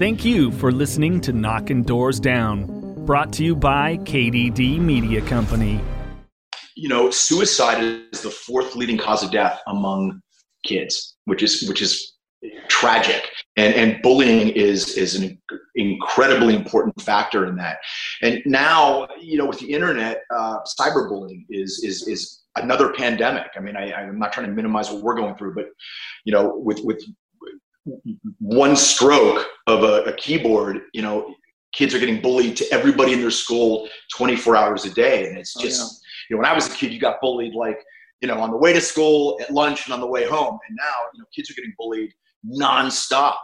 Thank you for listening to Knocking Doors Down, brought to you by KDD Media Company. You know, suicide is the fourth leading cause of death among kids, which is which is tragic. And and bullying is is an incredibly important factor in that. And now, you know, with the internet, uh, cyberbullying is is is another pandemic. I mean, I, I'm not trying to minimize what we're going through, but you know, with with one stroke of a, a, keyboard, you know, kids are getting bullied to everybody in their school 24 hours a day. And it's oh, just, oh, yeah. you know, when I was a kid, you got bullied like, you know, on the way to school, at lunch, and on the way home. And now, you know, kids are getting bullied nonstop.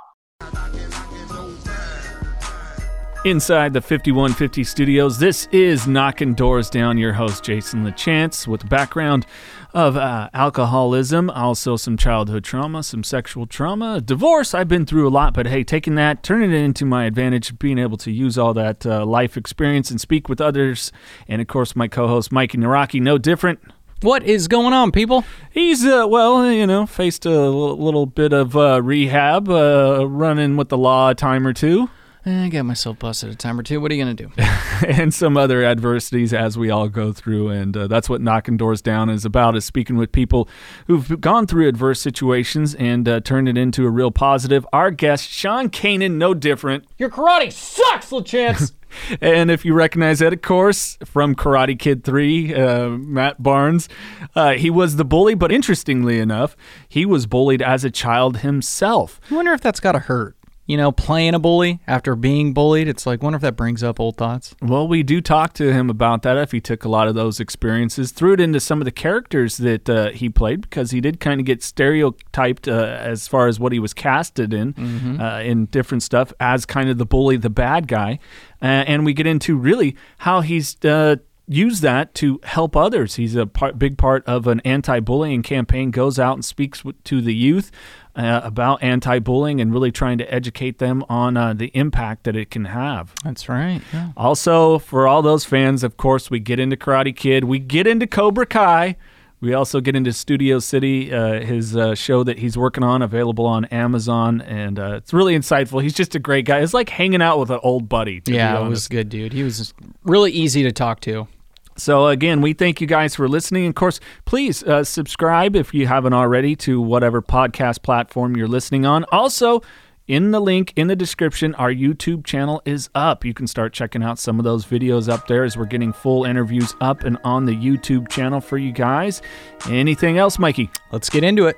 Inside the 5150 studios, this is Knocking Doors Down. Your host, Jason LaChance, with the background of uh, alcoholism, also some childhood trauma, some sexual trauma, divorce. I've been through a lot, but hey, taking that, turning it into my advantage, being able to use all that uh, life experience and speak with others. And of course, my co host, Mikey Naraki, no different. What is going on, people? He's, uh, well, you know, faced a l- little bit of uh, rehab, uh, running with the law a time or two. Eh, I got myself busted a time or two. What are you going to do? and some other adversities as we all go through. And uh, that's what Knocking Doors Down is about, is speaking with people who've gone through adverse situations and uh, turned it into a real positive. Our guest, Sean Kanan, no different. Your karate sucks, LaChance. and if you recognize that, of course, from Karate Kid 3, uh, Matt Barnes, uh, he was the bully, but interestingly enough, he was bullied as a child himself. I wonder if that's got to hurt you know, playing a bully after being bullied. It's like, wonder if that brings up old thoughts. Well, we do talk to him about that if he took a lot of those experiences, threw it into some of the characters that uh, he played because he did kind of get stereotyped uh, as far as what he was casted in, mm-hmm. uh, in different stuff as kind of the bully, the bad guy. Uh, and we get into really how he's uh, use that to help others. He's a part, big part of an anti-bullying campaign. Goes out and speaks to the youth uh, about anti-bullying and really trying to educate them on uh, the impact that it can have. That's right. Yeah. Also, for all those fans, of course, we get into Karate Kid, we get into Cobra Kai. We also get into Studio City, uh, his uh, show that he's working on, available on Amazon, and uh, it's really insightful. He's just a great guy. It's like hanging out with an old buddy. yeah, it was good, dude. He was really easy to talk to. So, again, we thank you guys for listening. Of course, please uh, subscribe if you haven't already to whatever podcast platform you're listening on. Also, in the link in the description, our YouTube channel is up. You can start checking out some of those videos up there as we're getting full interviews up and on the YouTube channel for you guys. Anything else, Mikey? Let's get into it.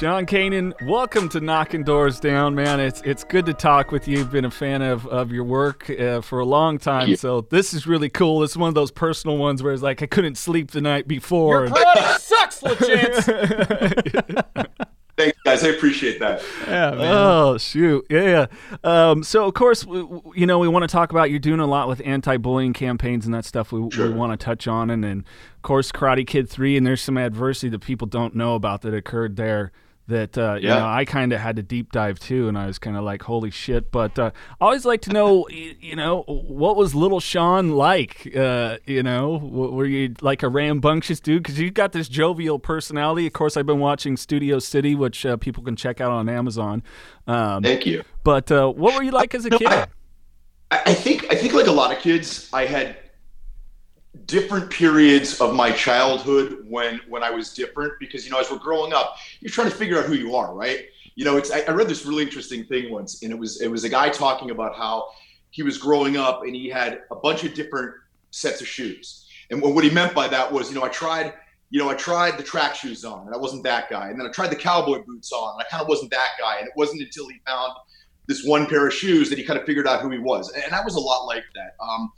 Sean Kanan, welcome to Knocking Doors Down, man. It's it's good to talk with you. Been a fan of, of your work uh, for a long time, so this is really cool. It's one of those personal ones where it's like I couldn't sleep the night before. Your karate sucks, LaChance. Thanks, guys. I appreciate that. Yeah. Man. Oh shoot. Yeah. yeah. Um, so of course, we, you know, we want to talk about you're doing a lot with anti-bullying campaigns and that stuff. We, sure. we want to touch on, and then of course, Karate Kid Three, and there's some adversity that people don't know about that occurred there that uh, you know I kind of had to deep dive too, and I was kind of like, "Holy shit!" But uh, I always like to know, you know, what was little Sean like? Uh, you know, were you like a rambunctious dude? Because you've got this jovial personality. Of course, I've been watching Studio City, which uh, people can check out on Amazon. Um, Thank you. But uh, what were you like as a no, kid? I, I think I think like a lot of kids, I had different periods of my childhood when when I was different because you know as we're growing up, you're trying to figure out who you are, right? You know, it's I, I read this really interesting thing once, and it was it was a guy talking about how he was growing up and he had a bunch of different sets of shoes, and what he meant by that was, you know, I tried. You know, I tried the track shoes on, and I wasn't that guy. And then I tried the cowboy boots on, and I kind of wasn't that guy. And it wasn't until he found this one pair of shoes that he kind of figured out who he was. And I was a lot like that. Um,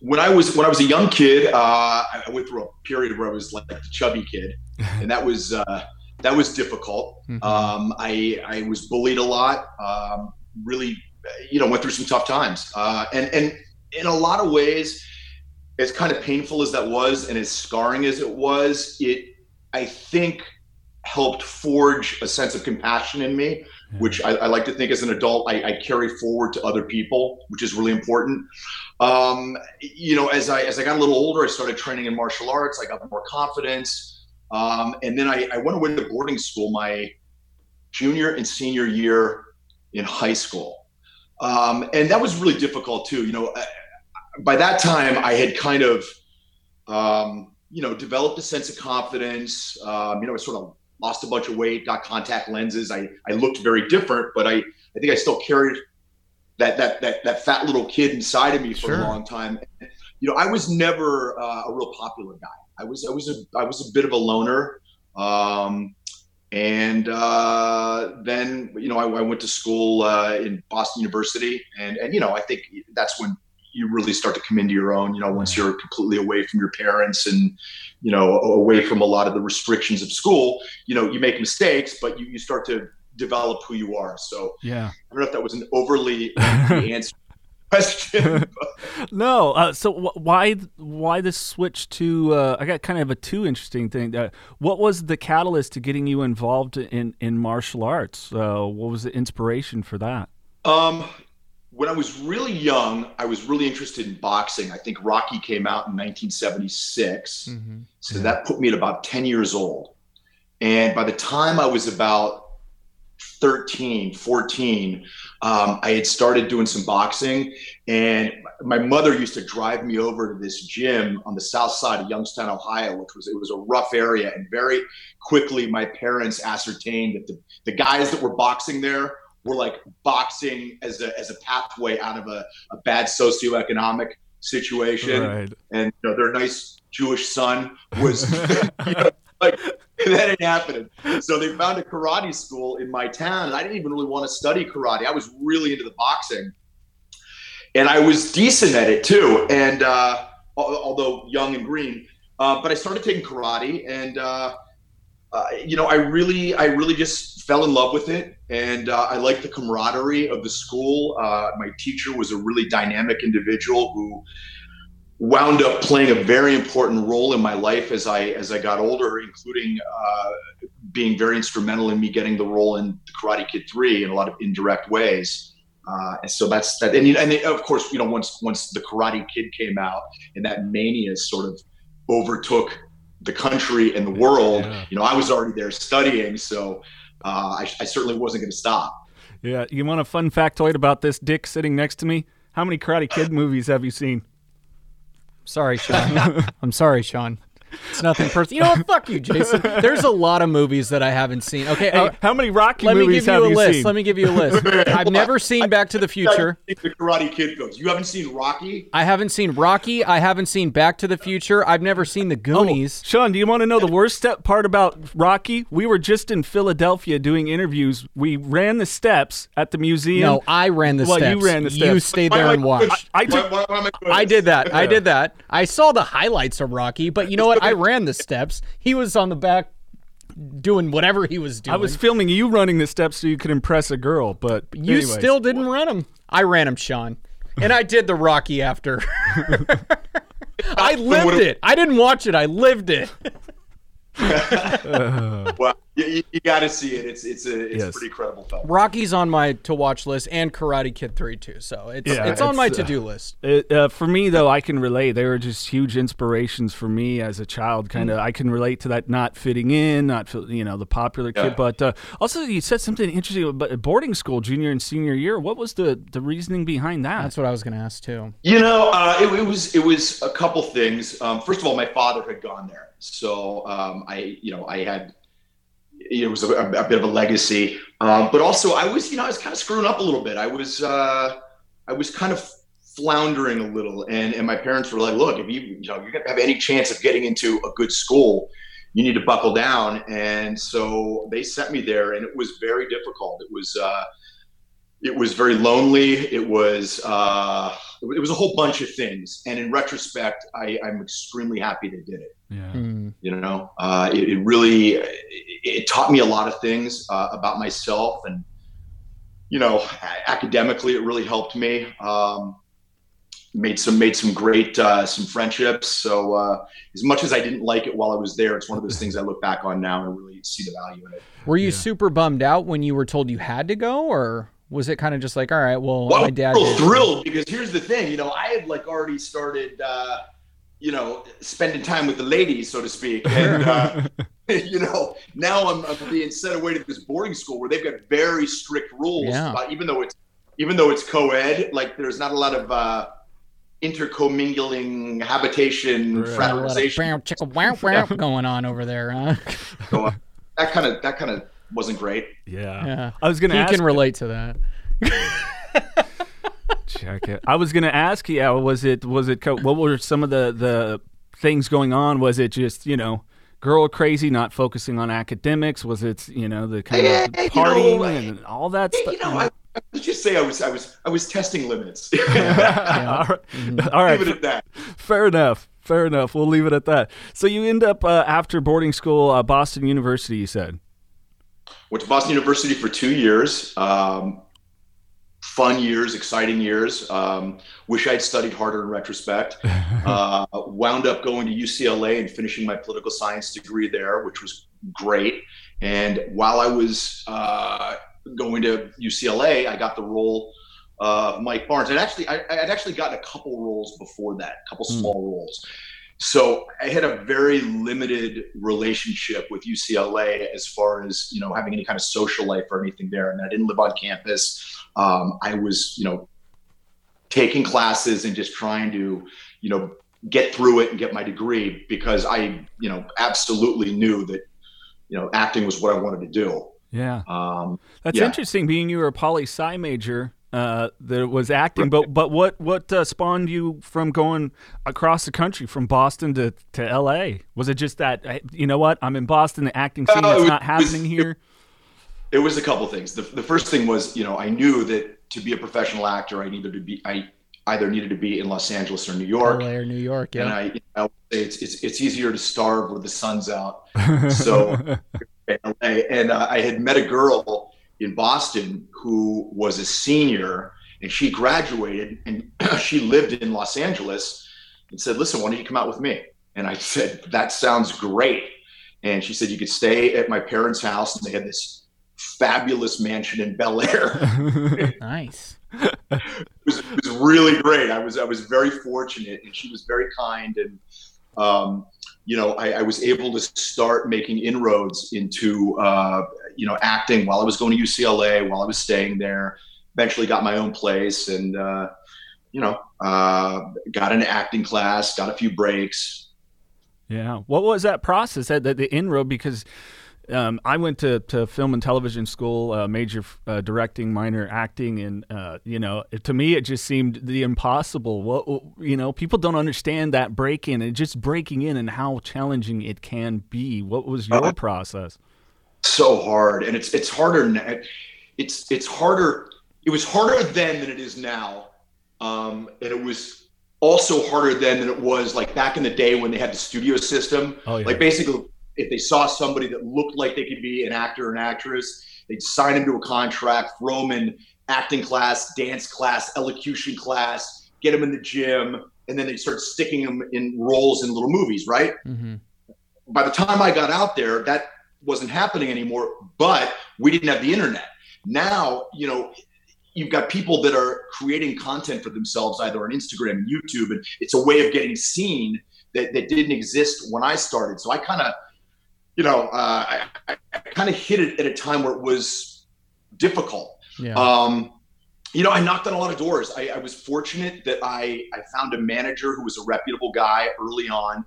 when I was when I was a young kid, uh, I went through a period where I was like a chubby kid, and that was uh, that was difficult. Mm-hmm. Um, I I was bullied a lot. Um, really, you know, went through some tough times, uh, and and in a lot of ways, as kind of painful as that was, and as scarring as it was, it I think helped forge a sense of compassion in me which I, I, like to think as an adult I, I, carry forward to other people, which is really important. Um, you know, as I as I got a little older, I started training in martial arts. I got more confidence, um, and then I, I went away to boarding school my junior and senior year in high school, um, and that was really difficult too. You know, uh, by that time I had kind of um, you know developed a sense of confidence. Um, you know, I sort of lost a bunch of weight, got contact lenses. I, I looked very different, but I, I think I still carried that, that, that, that fat little kid inside of me for sure. a long time. You know, I was never uh, a real popular guy. I was, I was a, I was a bit of a loner. Um, and uh, then, you know, I, I went to school uh, in Boston University and, and, you know, I think that's when you really start to come into your own, you know, once you're completely away from your parents and, you know, away from a lot of the restrictions of school, you know, you make mistakes, but you, you start to develop who you are. So yeah, I don't know if that was an overly answer question. no. Uh, so w- why why the switch to? Uh, I got kind of a two interesting thing. Uh, what was the catalyst to getting you involved in in martial arts? Uh, what was the inspiration for that? Um, when I was really young, I was really interested in boxing. I think Rocky came out in 1976. Mm-hmm. So yeah. that put me at about 10 years old. And by the time I was about 13, 14, um, I had started doing some boxing. And my mother used to drive me over to this gym on the south side of Youngstown, Ohio, which was it was a rough area. And very quickly, my parents ascertained that the, the guys that were boxing there were like boxing as a as a pathway out of a, a bad socioeconomic situation. Right. And you know, their nice Jewish son was you know, like that ain't happening. So they found a karate school in my town, and I didn't even really want to study karate. I was really into the boxing, and I was decent at it too. And uh, although young and green, uh, but I started taking karate, and uh, uh you know, I really, I really just fell in love with it, and uh, I liked the camaraderie of the school. Uh, my teacher was a really dynamic individual who wound up playing a very important role in my life as I as I got older, including uh, being very instrumental in me getting the role in the Karate Kid Three in a lot of indirect ways. Uh, and so that's that, and, and of course, you know, once once the Karate Kid came out and that mania sort of overtook the country and the world, yeah. you know, I was already there studying, so uh, I, I certainly wasn't going to stop. Yeah, you want a fun factoid about this dick sitting next to me? How many Karate Kid movies have you seen? Sorry, Sean. I'm sorry, Sean. It's nothing personal. You know what? Fuck you, Jason. There's a lot of movies that I haven't seen. Okay, hey, uh, how many Rocky let movies me give you a list. Seen? Let me give you a list. I've never seen Back to the Future. The Karate Kid films. You haven't seen Rocky? I haven't seen Rocky. I haven't seen Back to the Future. I've never seen the Goonies. Oh, Sean, do you want to know the worst step part about Rocky? We were just in Philadelphia doing interviews. We ran the steps at the museum. No, I ran the well, steps. you ran the steps. You stayed there and watched. I, I, took, why, why, why I did that. I did that. I saw the highlights of Rocky, but you know what? I ran the steps. He was on the back doing whatever he was doing. I was filming you running the steps so you could impress a girl, but you anyways. still didn't run them. I ran them, Sean, and I did the Rocky after. I lived it. I didn't watch it. I lived it. well, you, you got to see it. It's it's a it's Yes. a pretty incredible film. Rocky's on my to watch list and Karate Kid 3 too. So it's Yeah, it's on it's, my uh, to do list. It, uh, for me, though, I can relate. They were just huge inspirations for me as a child. Kind of, I can relate to that not fitting in, not feel- you know the popular kid. Yeah. But uh, also, you said something interesting about boarding school, junior and senior year. What was the the reasoning behind that? That's what I was going to ask too. You know, uh, it, it was it was a couple things. Um, first of all, my father had gone there, so um, I you know I had it was a, a bit of a legacy. Um, but also, I was you know I was kind of screwing up a little bit. I was uh, I was kind of floundering a little, and and my parents were like, "Look, if you you know you're gonna have any chance of getting into a good school." You need to buckle down, and so they sent me there, and it was very difficult. It was uh, it was very lonely. It was uh, it was a whole bunch of things. And in retrospect, I, I'm extremely happy they did it. yeah. Hmm. You know, uh, it, it really it, it taught me a lot of things uh, about myself, and you know, academically, it really helped me. Um, made some made some great uh, some friendships. So uh, as much as I didn't like it while I was there, it's one of those things I look back on now and really see the value in it. Were you Yeah. super bummed out when you were told you had to go, or was it kind of just like, all right, well, Well, my I'm dad real did. thrilled because here's the thing, you know, I had like already started, uh, you know, spending time with the ladies, so to speak, and uh, you know, now I'm, I'm being sent away to this boarding school where they've got very strict rules. Yeah. About, even though it's even though it's co-ed, like there's not a lot of uh, intercommingling, habitation, Right. Got a lot of fraternization. bow, chicka, wow, wow going on over there, huh? So, uh, that kind of that kind of wasn't great. yeah, Yeah. I was gonna He ask. can relate to that. Check it. I was gonna ask. Yeah, was it was it? Co- what were some of the the things going on? Was it just you know girl crazy, not focusing on academics? Was it you know the kind Yeah, of you know, partying and all that You stuff? know, I, I would just say I was I was I was testing limits. all right, all right. Leave it at that. Fair enough. Fair enough. We'll leave it at that. So you end up uh, after boarding school, uh, Boston University. You said. Went to Boston University for two years. Um, fun years, exciting years. Um, wish I'd studied harder in retrospect. Uh, wound up going to UCLA and finishing my political science degree there, which was great. And while I was uh, going to UCLA, I got the role of Mike Barnes. And actually, I, I'd actually gotten a couple roles before that, a couple Hmm. small roles. So I had a very limited relationship with UCLA as far as you know having any kind of social life or anything there. And I didn't live on campus. Um, I was you know taking classes and just trying to you know get through it and get my degree because I you know absolutely knew that you know acting was what I wanted to do. Yeah, Um, that's Yeah. interesting. Being you were a poli sci major, uh, that was acting. But but what what uh, spawned you from going across the country from Boston to to L.A. Was it just that you know what I'm in Boston, the acting scene Uh, it is was- not it happening here? it was a couple things. The, the first thing was, you know, I knew that to be a professional actor, I needed to be, I either needed to be in Los Angeles or New York. LA or New York, And yeah. I, I would say it's, it's, it's easier to starve where the sun's out. So, LA, and uh, I had met a girl in Boston who was a senior and she graduated and she lived in Los Angeles and said, listen, why don't you come out with me? And I said, that sounds great. And she said, you could stay at my parents' house. And they had this fabulous mansion in Bel Air. Nice. it, was, it was really great. I was I was very fortunate, and she was very kind, and um, you know I, I was able to start making inroads into uh, you know acting while I was going to UCLA, while I was staying there. Eventually, got my own place, and uh, you know uh, got an acting class, got a few breaks. Yeah. What was that process, that, that the inroad? Because um, I went to, to film and television school, uh, major uh, directing, minor acting, and uh, you know, to me, it just seemed the impossible. What you know, people don't understand that break in and just breaking in and how challenging it can be. What was your Uh, process? so hard and it's it's harder now it's it's harder it was harder then than it is now um and it was also harder then than it was like back in the day when they had the studio system Oh yeah. like basically if they saw somebody that looked like they could be an actor or an actress they'd sign them to a contract throw them in acting class dance class elocution class get them in the gym and then they start sticking them in roles in little movies right hmm by the time I got out there, that wasn't happening anymore, but we didn't have the internet. Now, you know, you've got people that are creating content for themselves either on Instagram and YouTube, and it's a way of getting seen that, that didn't exist when I started. So I kind of, you know, uh, I, I kind of hit it at a time where it was difficult. Yeah. Um, you know, I knocked on a lot of doors. I, I was fortunate that I, I found a manager who was a reputable guy early on.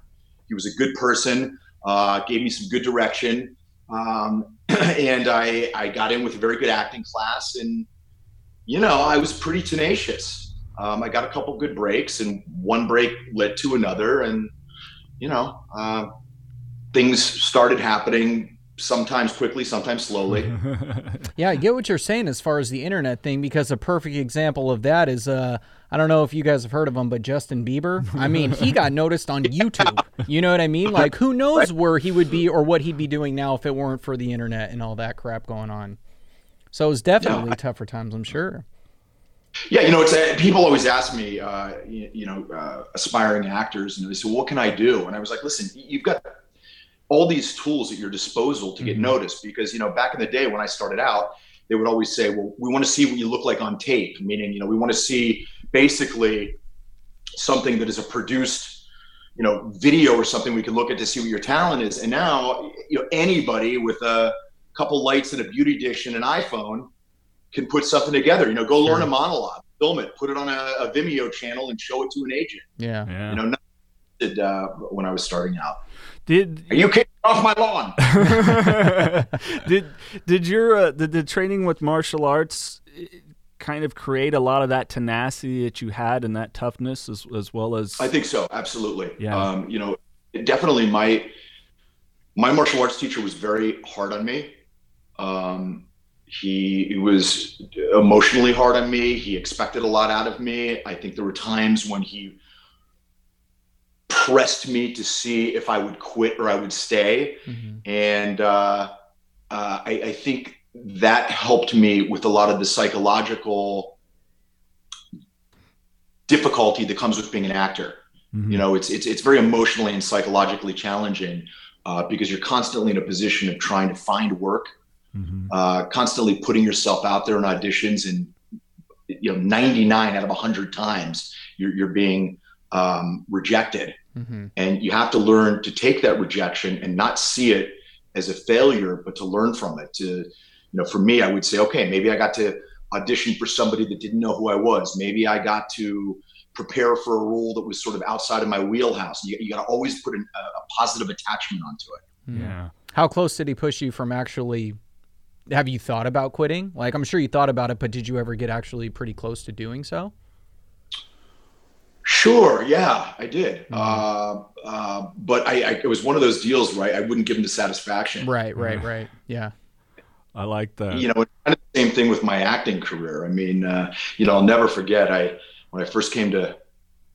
He was a good person, uh, gave me some good direction. Um, and I, I got in with a very good acting class. And, you know, I was pretty tenacious. Um, I got a couple good breaks, and one break led to another. And, you know, uh, things started happening sometimes quickly, sometimes slowly. Yeah, I get what you're saying as far as the internet thing because a perfect example of that is uh I don't know if you guys have heard of him, but Justin Bieber. I mean, he got noticed on YouTube. You know what I mean? Like who knows where he would be or what he'd be doing now if it weren't for the internet and all that crap going on. So it's definitely I- tougher times, I'm sure. Yeah, you know, it's uh, people always ask me, uh, you, you know, uh, aspiring actors, and they say, "What can I do?" And I was like, "Listen, you've got all these tools at your disposal to get noticed." Because you know, back in the day when I started out, they would always say, "Well, we want to see what you look like on tape," meaning, you know, we want to see basically something that is a produced, you know, video or something we can look at to see what your talent is. And now, you know, anybody with a couple lights and a beauty dish and an iPhone can put something together. You know, go learn a monologue, film it, put it on a, a Vimeo channel, and show it to an agent. Yeah. Yeah. You know, nothing did uh, when I was starting out. Did Are you kicking off my lawn? did did your uh, did the training with martial arts eh, kind of create a lot of that tenacity that you had and that toughness as as well as I think so. Absolutely. Yeah. Um, you know, it definitely my my martial arts teacher was very hard on me. Um, he, he was emotionally hard on me. He expected a lot out of me. I think there were times when he pressed me to see if I would quit or I would stay. Mhm. And uh, uh, I, I think that helped me with a lot of the psychological difficulty that comes with being an actor. Mhm. You know, it's it's it's very emotionally and psychologically challenging uh, because you're constantly in a position of trying to find work, Mhm. uh, constantly putting yourself out there in auditions, and you know, 99 out of 100 times you're you're being um, rejected, Mhm. and you have to learn to take that rejection and not see it as a failure, but to learn from it. To you know, for me, I would say, okay, maybe I got to audition for somebody that didn't know who I was. Maybe I got to prepare for a role that was sort of outside of my wheelhouse. You, you got to always put an, a, a positive attachment onto it. yeah How close did he push you from actually have you thought about quitting? Like I'm sure you thought about it, but did you ever get actually pretty close to doing so? Sure, yeah, I did. Uh, uh, but I, I, it was one of those deals where I, I wouldn't give him the satisfaction. Right, right, right. Yeah. I like that You know, it's kind of the same thing with my acting career. I mean, uh, you know, I'll never forget. I when I first came to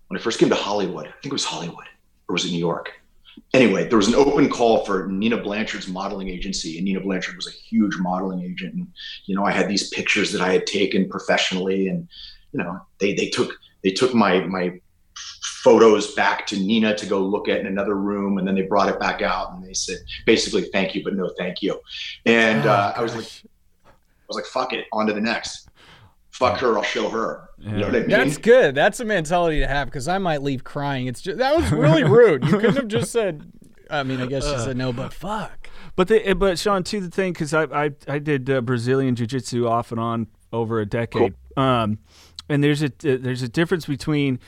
when I first came to Hollywood. I think it was Hollywood or was it New York? Anyway, there was an open call for Nina Blanchard's modeling agency, and Nina Blanchard was a huge modeling agent. And you know, I had these pictures that I had taken professionally, and you know, they they took they took my my photos back to Nina to go look at in another room, and then they brought it back out, and they said basically thank you, but no thank you. And Oh, uh, I was like, I was like, fuck it, on to the next. Fuck her, I'll show her. You know what I mean? That's good. That's a mentality to have because I might leave crying. It's just that was really rude. You couldn't have just said. I mean, I guess she said no, but fuck. But the, but Sean, too, the thing because I, I I did uh, Brazilian jiu jitsu off and on over a decade. Um, and there's a there's a difference between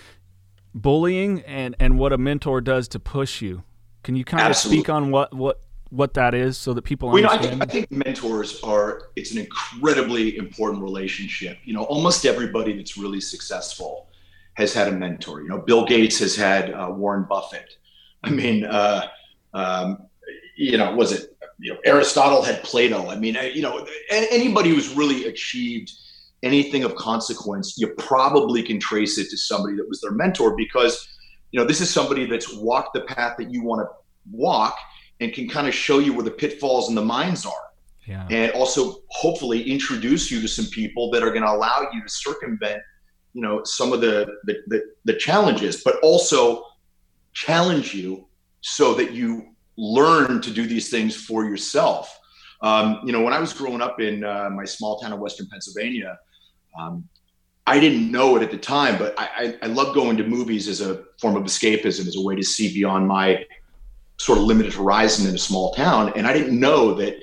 bullying and and what a mentor does to push you. Can you kind of speak on what what what that is so that people Well, you know, I think, I think mentors are, it's an incredibly important relationship. You know, almost everybody that's really successful has had a mentor. You know, Bill Gates has had uh, Warren Buffett. I mean, uh, um, you know, was it, you know, Aristotle had Plato. I mean, I- you know, anybody who's really achieved anything of consequence, you probably can trace it to somebody that was their mentor because, you know, this is somebody that's walked the path that you want to walk and can kind of show you where the pitfalls and the mines are yeah. and also hopefully introduce you to some people that are going to allow you to circumvent you know some of the, the the the challenges but also challenge you so that you learn to do these things for yourself. Um, you know, when I was growing up in uh, my small town of Western Pennsylvania, um, I didn't know it at the time, but I, I, I love going to movies as a form of escapism, as a way to see beyond my sort of limited horizon in a small town. And I didn't know that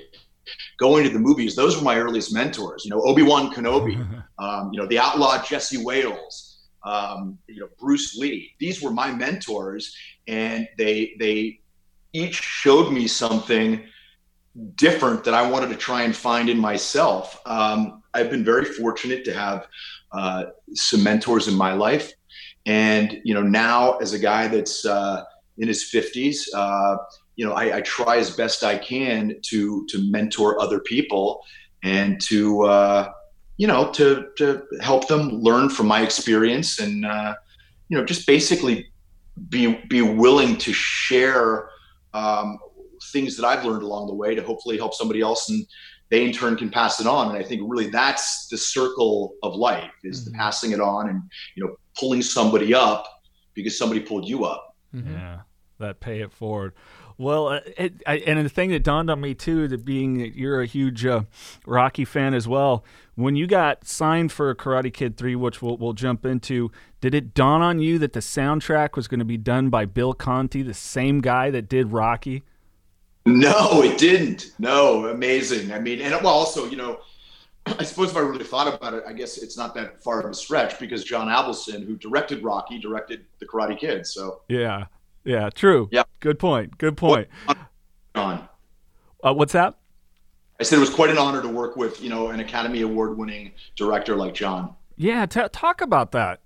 going to the movies, those were my earliest mentors. You know, Obi Wan Kenobi, um, you know, the outlaw Josey Wales, um, you know, Bruce Lee. These were my mentors, and they they each showed me something different that I wanted to try and find in myself. Um, I've been very fortunate to have uh, some mentors in my life, and you know, now as a guy that's uh, in his fifties, uh, you know, I, I, try as best I can to to mentor other people and to uh, you know to to help them learn from my experience and uh, you know just basically be be willing to share um, things that I've learned along the way to hopefully help somebody else and they in turn can pass it on and i think really that's the circle of life is mm-hmm. the passing it on and you know pulling somebody up because somebody pulled you up mm-hmm. yeah that pay it forward well uh, it, I, and the thing that dawned on me too that being that you're a huge uh, rocky fan as well when you got signed for karate kid 3 which we'll, we'll jump into did it dawn on you that the soundtrack was going to be done by bill conti the same guy that did rocky no, it didn't. No, amazing. I mean, and well, also, you know, I suppose if I really thought about it, I guess it's not that far of a stretch because John Avildsen, who directed Rocky, directed The Karate Kid. So yeah, yeah, true. Yeah, good point. Good point. John, uh, what's that? I said it was quite an honor to work with you know an Academy Award winning director like John. Yeah, t- talk about that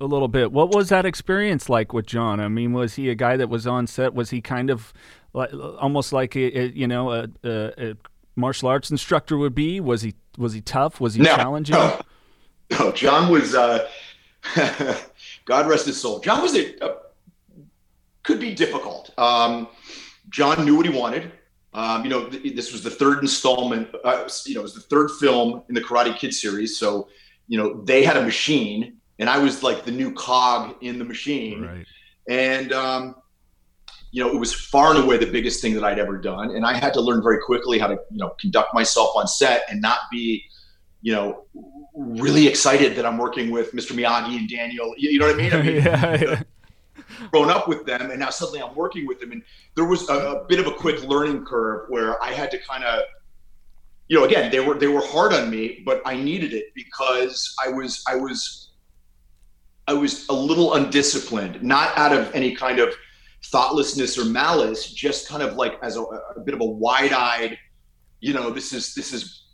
a little bit. What was that experience like with John? I mean, was he a guy that was on set? Was he kind of like almost like a, a you know a, a, a, martial arts instructor would be? Was he was he tough? Was he no, challenging? No, no, John was. Uh, God rest his soul. John was a, a could be difficult. Um, John knew what he wanted. Um, you know, th- this was the third installment. Uh, you know, it was the third film in the Karate Kid series. So, you know, they had a machine, and I was like the new cog in the machine. Right. And um, you know, it was far and away the biggest thing that I'd ever done. And I had to learn very quickly how to, you know, conduct myself on set and not be, you know, really excited that I'm working with Mr. Miyagi and Daniel. You, know what I mean? I mean yeah, yeah. grown up with them and now suddenly I'm working with them. And there was a, a bit of a quick learning curve where I had to kind of, you know, again, they were, they were hard on me, but I needed it because I was, I was, I was a little undisciplined, not out of any kind of, thoughtlessness or malice, just kind of like as a, a bit of a wide-eyed, you know, this is this is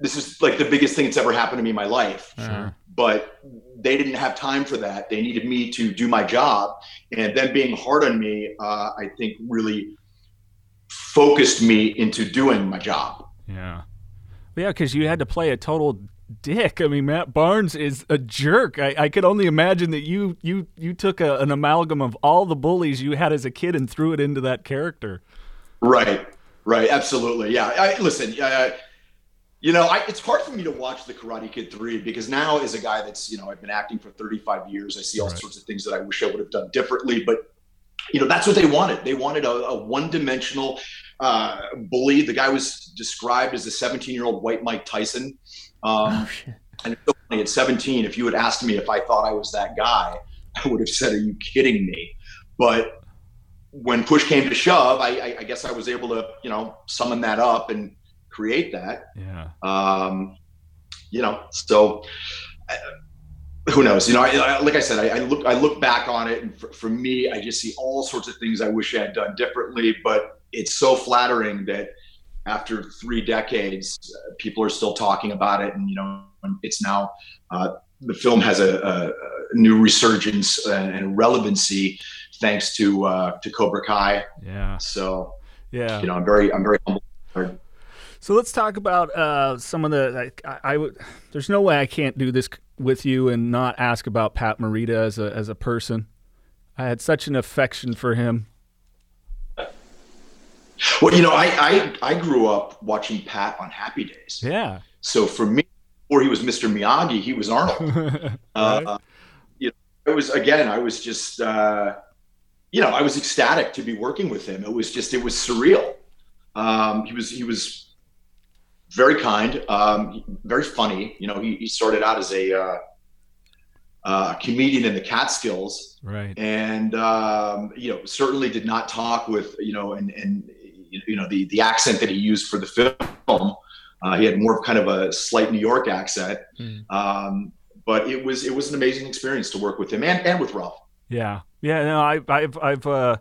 this is like the biggest thing that's ever happened to me in my life. Uh-huh. But they didn't have time for that. They needed me to do my job, and them being hard on me, uh, I think, really focused me into doing my job. Yeah, yeah, because you had to play a total dick. I mean, Matt Barnes is a jerk. I, I could only imagine that you you you took a, an amalgam of all the bullies you had as a kid and threw it into that character. Right, right, absolutely. Yeah, I, listen. Uh, you know, I, it's hard for me to watch The Karate Kid 3 because now, as a guy that's, you know, I've been acting for 35 years, I see all right. sorts of things that I wish I would have done differently. But, you know, that's what they wanted. They wanted a, a one dimensional uh, bully. The guy was described as a 17 year old white Mike Tyson. Um, oh, and it's so funny, at 17, if you had asked me if I thought I was that guy, I would have said, Are you kidding me? But when push came to shove, I, I, I guess I was able to, you know, summon that up and create that. Yeah. Um, you know, so uh, who knows? You know, I, I, like I said, I, look, I look back on it, and for, for me, I just see all sorts of things I wish I had done differently. But it's so flattering that after three decades, uh, people are still talking about it, and you know, it's now uh, the film has a, a, new resurgence and relevancy thanks to uh, to Cobra Kai. Yeah. So yeah, you know, I'm very I'm very humble. So let's talk about uh, some of the. I, I, would. There's no way I can't do this with you and not ask about Pat Morita as a as a person. I had such an affection for him. Well, you know, I, I, I grew up watching Pat on Happy Days. Yeah. So for me, before he was Mr. Miyagi, he was Arnold. right. uh, you know, it was again, I was just, uh, you know, I was ecstatic to be working with him. It was just, it was surreal. Um, he was, he was very kind, um, very funny. You know, he, he started out as a, uh, uh, comedian in the Catskills, right? And um, you know, certainly did not talk with you know, and and you know the the accent that he used for the film. Uh, he had more of kind of a slight New York accent, mm. um, but it was it was an amazing experience to work with him and and with Ralph. Yeah, yeah. No, I, I've I've uh,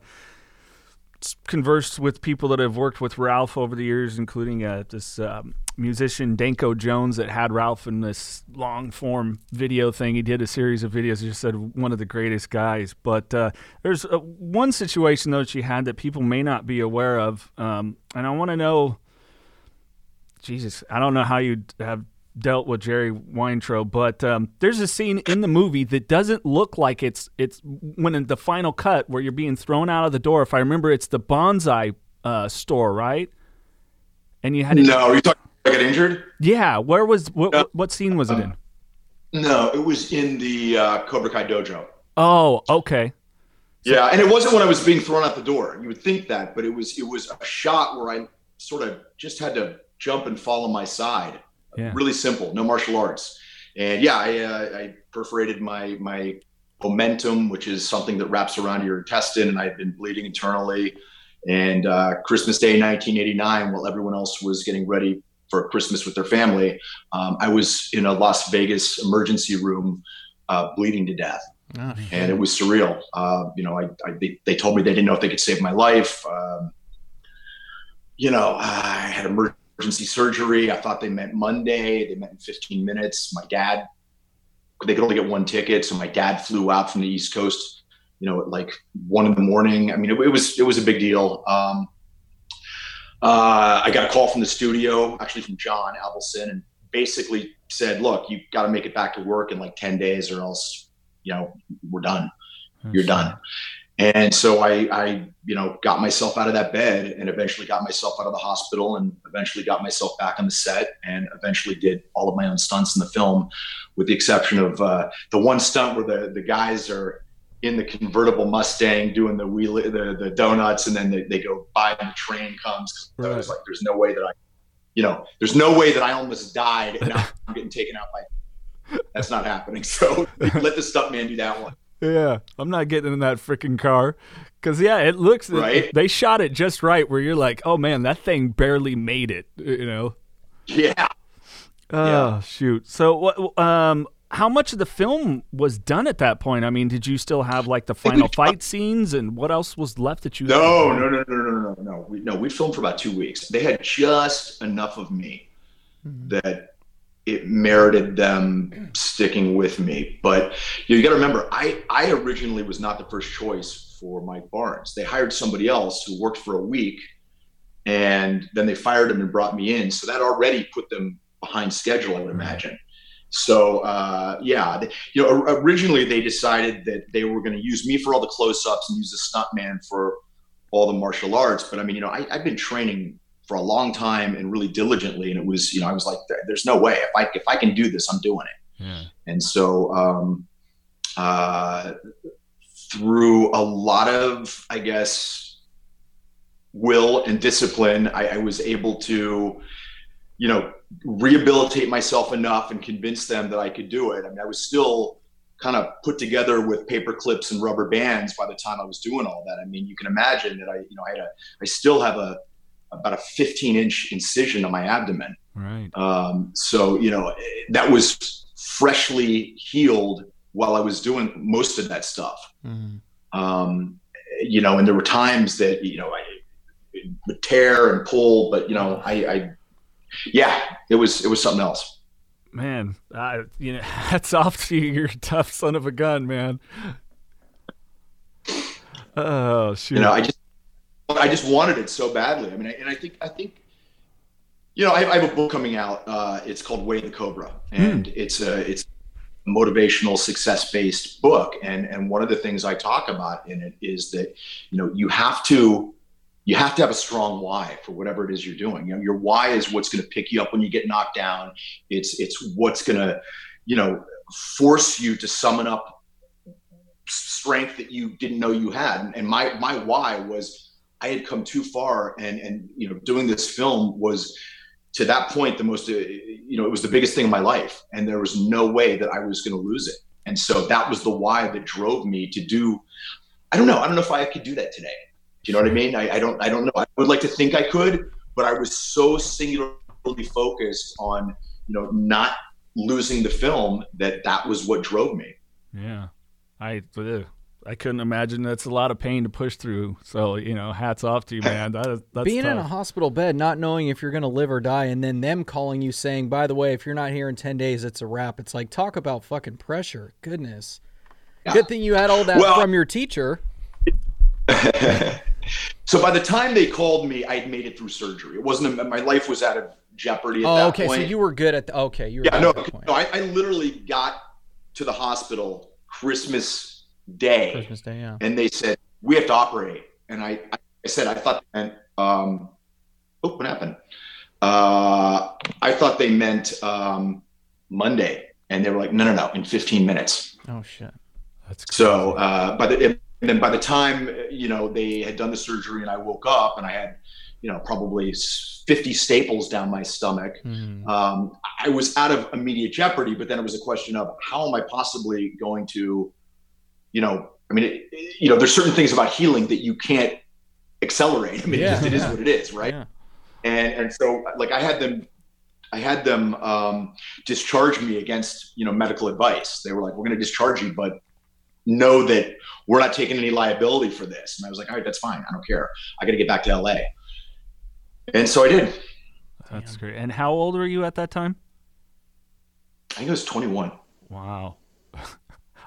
conversed with people that have worked with Ralph over the years, including uh, this um, musician Danko Jones that had Ralph in this long form video thing. He did a series of videos. He just said one of the greatest guys. But uh, there's uh, one situation though that she had that people may not be aware of, um, and I want to know. Jesus, I don't know how you'd have dealt with Jerry Weintraub, but um, there's a scene in the movie that doesn't look like it's it's when in the final cut where you're being thrown out of the door. If I remember, it's the bonsai uh, store, right? And you had to, no. Are you talking I got injured? Yeah. Where was what? Uh, what scene was it in? No, it was in the uh, Cobra Kai dojo. Oh, okay. Yeah, and it wasn't when I was being thrown out the door. You would think that, but it was it was a shot where I sort of just had to jump and fall on my side. Yeah. Really simple, no martial arts. And yeah, I, uh, I perforated my my omentum, which is something that wraps around your intestine, and I've been bleeding internally. And uh, Christmas Day, 1989, while everyone else was getting ready for Christmas with their family. Um, I was in a Las Vegas emergency room, uh, bleeding to death. Oh, and it was surreal. Uh, you know, I, I they, they, told me they didn't know if they could save my life. Um, you know, I had emergency surgery. I thought they meant Monday. They meant in 15 minutes. My dad, they could only get one ticket, so my dad flew out from the East Coast. You know, at like one in the morning. I mean, it, it was it was a big deal. Um, uh, I got a call from the studio, actually from John Avildsen, and basically said, "Look, you've got to make it back to work in like ten days, or else, you know, we're done. You're done." And so I, I, you know, got myself out of that bed, and eventually got myself out of the hospital, and eventually got myself back on the set, and eventually did all of my own stunts in the film, with the exception of uh, the one stunt where the the guys are in the convertible Mustang doing the wheel, the, the donuts, and then they, they go by and the train comes. Right. I was like, there's no way that I, you know, there's no way that I almost died and now I'm getting taken out by. That's not happening. So let the stuntman do that one. Yeah, I'm not getting in that freaking car. Cause yeah, it looks right. They shot it just right, where you're like, oh man, that thing barely made it. You know. Yeah. Oh yeah. shoot! So what? Um, how much of the film was done at that point? I mean, did you still have like the final fight scenes, and what else was left that you? No, no, no, no, no, no, no. We, no, we filmed for about two weeks. They had just enough of me mm-hmm. that it merited them sticking with me. But you, got to remember, I I originally was not the first choice for Mike Barnes. They hired somebody else who worked for a week, and then they fired him and brought me in. So that already put them behind schedule, I would imagine. So uh, yeah, you know, originally they decided that they were going to use me for all the close-ups and use the stuntman for all the martial arts. But I mean, you know, I, I, have been training for a long time and really diligently, and it was, you know, I was like, there's no way if I if I can do this, I'm doing it. Yeah. And so um, uh, through a lot of, I guess, will and discipline, I, I was able to, you know rehabilitate myself enough and convince them that I could do it. I mean, I was still kind of put together with paper clips and rubber bands by the time I was doing all that. I mean, you can imagine that I, you know, I had a, I still have a, about a 15 inch incision on my abdomen. Right. Um, so, you know, that was freshly healed while I was doing most of that stuff. Mm. Um, you know, and there were times that, you know, I would tear and pull, but, you know, I, I yeah, it was it was something else. Man, I, you know, hats off to you. You're a tough son of a gun, man. Oh shoot! You know, I just I just wanted it so badly. I mean, and I think I think you know I, I have a book coming out. Uh, it's called Way the Cobra, and mm. it's a it's a motivational success based book. And and one of the things I talk about in it is that you know you have to you have to have a strong why for whatever it is you're doing. You know, your why is what's going to pick you up when you get knocked down. It's it's what's going to, you know, force you to summon up strength that you didn't know you had. And my my why was I had come too far, and and you know, doing this film was to that point the most uh, you know it was the biggest thing in my life, and there was no way that I was going to lose it. And so that was the why that drove me to do. I don't know. I don't know if I could do that today. Do you know what I mean? I, I don't. I don't know. I would like to think I could, but I was so singularly focused on you know not losing the film that that was what drove me. Yeah, I I couldn't imagine that's a lot of pain to push through. So you know, hats off to you, man. That is, that's being tough. in a hospital bed, not knowing if you're going to live or die, and then them calling you saying, "By the way, if you're not here in ten days, it's a wrap." It's like talk about fucking pressure. Goodness. Yeah. Good thing you had all that well, from your teacher. so by the time they called me, I had made it through surgery. It wasn't a, my life was out of jeopardy. At oh, that point. Oh, okay. Point. So you were good at the, okay. You were yeah, no, no I, I literally got to the hospital Christmas Day. Christmas Day, yeah. And they said we have to operate, and I, I said I thought meant um, oh, what happened? Uh, I thought they meant um, Monday, and they were like, no, no, no, in 15 minutes. Oh shit. That's crazy. so. Uh, by the and then by the time you know they had done the surgery, and I woke up, and I had you know, probably 50 staples down my stomach. Mm-hmm. Um, I was out of immediate jeopardy, but then it was a question of how am I possibly going to, you know, I mean, it, you know, there's certain things about healing that you can't accelerate. I mean, yeah, it, just, it yeah. is what it is, right? Yeah. And and so like I had them, I had them um, discharge me against you know medical advice. They were like, we're going to discharge you, but know that we're not taking any liability for this. And I was like, all right, that's fine. I don't care. I got to get back to LA. And so I did. That's Damn. great. And how old were you at that time? I think I was 21. Wow.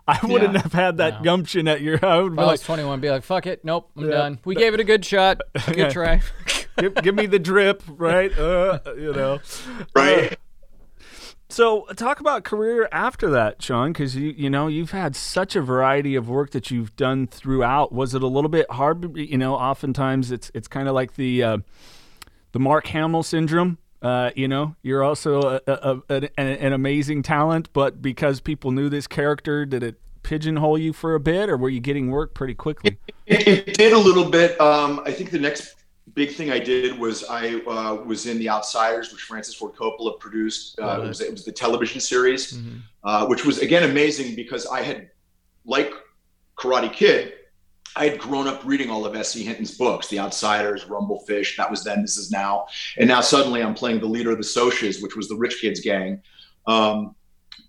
I wouldn't yeah. have had that no. gumption at your house. If I was like, 21, be like, fuck it. Nope, I'm yeah. done. We gave it a good shot. Good try. give, give, me the drip, right? Uh, you know. Right. Uh, so talk about career after that, Sean, because you you know you've had such a variety of work that you've done throughout. Was it a little bit hard? You know, oftentimes it's it's kind of like the uh, the Mark Hamill syndrome. Uh, you know, you're also a, a, a, an, an, amazing talent, but because people knew this character, did it pigeonhole you for a bit, or were you getting work pretty quickly? It, it, it did a little bit. Um, I think the next big thing I did was I uh, was in The Outsiders, which Francis Ford Coppola produced. Uh, it, was, it was the television series, mm-hmm. uh, which was again amazing because I had, like Karate Kid, I had grown up reading all of S.E. Hinton's books, The Outsiders, Rumblefish. That was then, this is now. And now suddenly I'm playing the leader of the Socs, which was the rich kids gang. Um,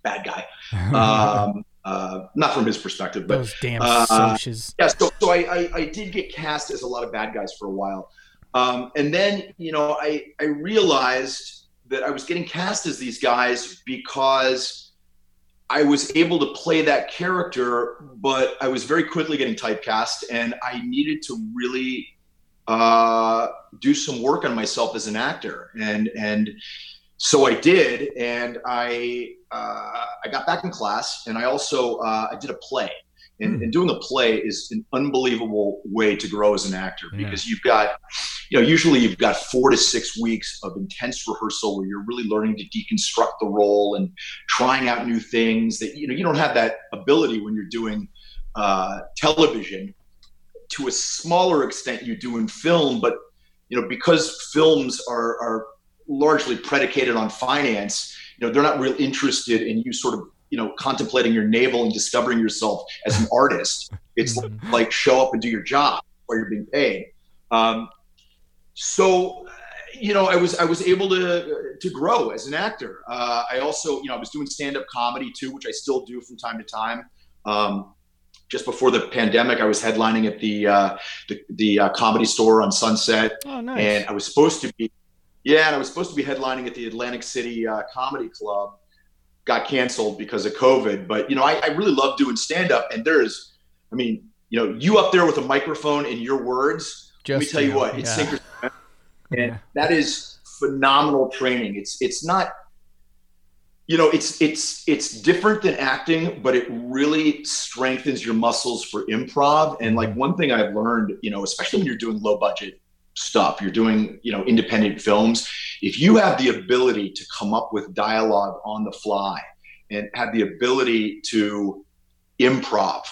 bad guy. Um, uh, not from his perspective, but those damn uh, Socs. Yeah, so, so I, I, I, did get cast as a lot of bad guys for a while. Um, and then, you know, I, I realized that I was getting cast as these guys because I was able to play that character, but I was very quickly getting typecast, and I needed to really uh, do some work on myself as an actor, and and so I did, and I uh, I got back in class, and I also uh, I did a play, and, mm. and, doing a play is an unbelievable way to grow as an actor yeah. because you've got you know usually you've got four to six weeks of intense rehearsal where you're really learning to deconstruct the role and trying out new things that you know you don't have that ability when you're doing uh, television. To a smaller extent you do in film but you know because films are are largely predicated on finance you know they're not real interested in you sort of you know contemplating your navel and discovering yourself as an artist. It's mm-hmm. like show up and do your job where you're being paid. Um, so you know i was i was able to to grow as an actor uh, i also you know i was doing stand-up comedy too which i still do from time to time um, just before the pandemic i was headlining at the uh, the, the uh, comedy store on sunset oh, nice. and i was supposed to be yeah and i was supposed to be headlining at the atlantic city uh, comedy club got canceled because of COVID. But you know, I, I really love doing stand up, and there's, I mean, you know, you up there with a microphone and your words. Just let me tell you, what, it's yeah. and yeah. that is phenomenal training. It's it's not. You know, it's it's it's different than acting, but it really strengthens your muscles for improv. And like one thing I've learned, you know, especially when you're doing low budget stuff, you're doing, you know, independent films, if you have the ability to come up with dialogue on the fly and have the ability to improv,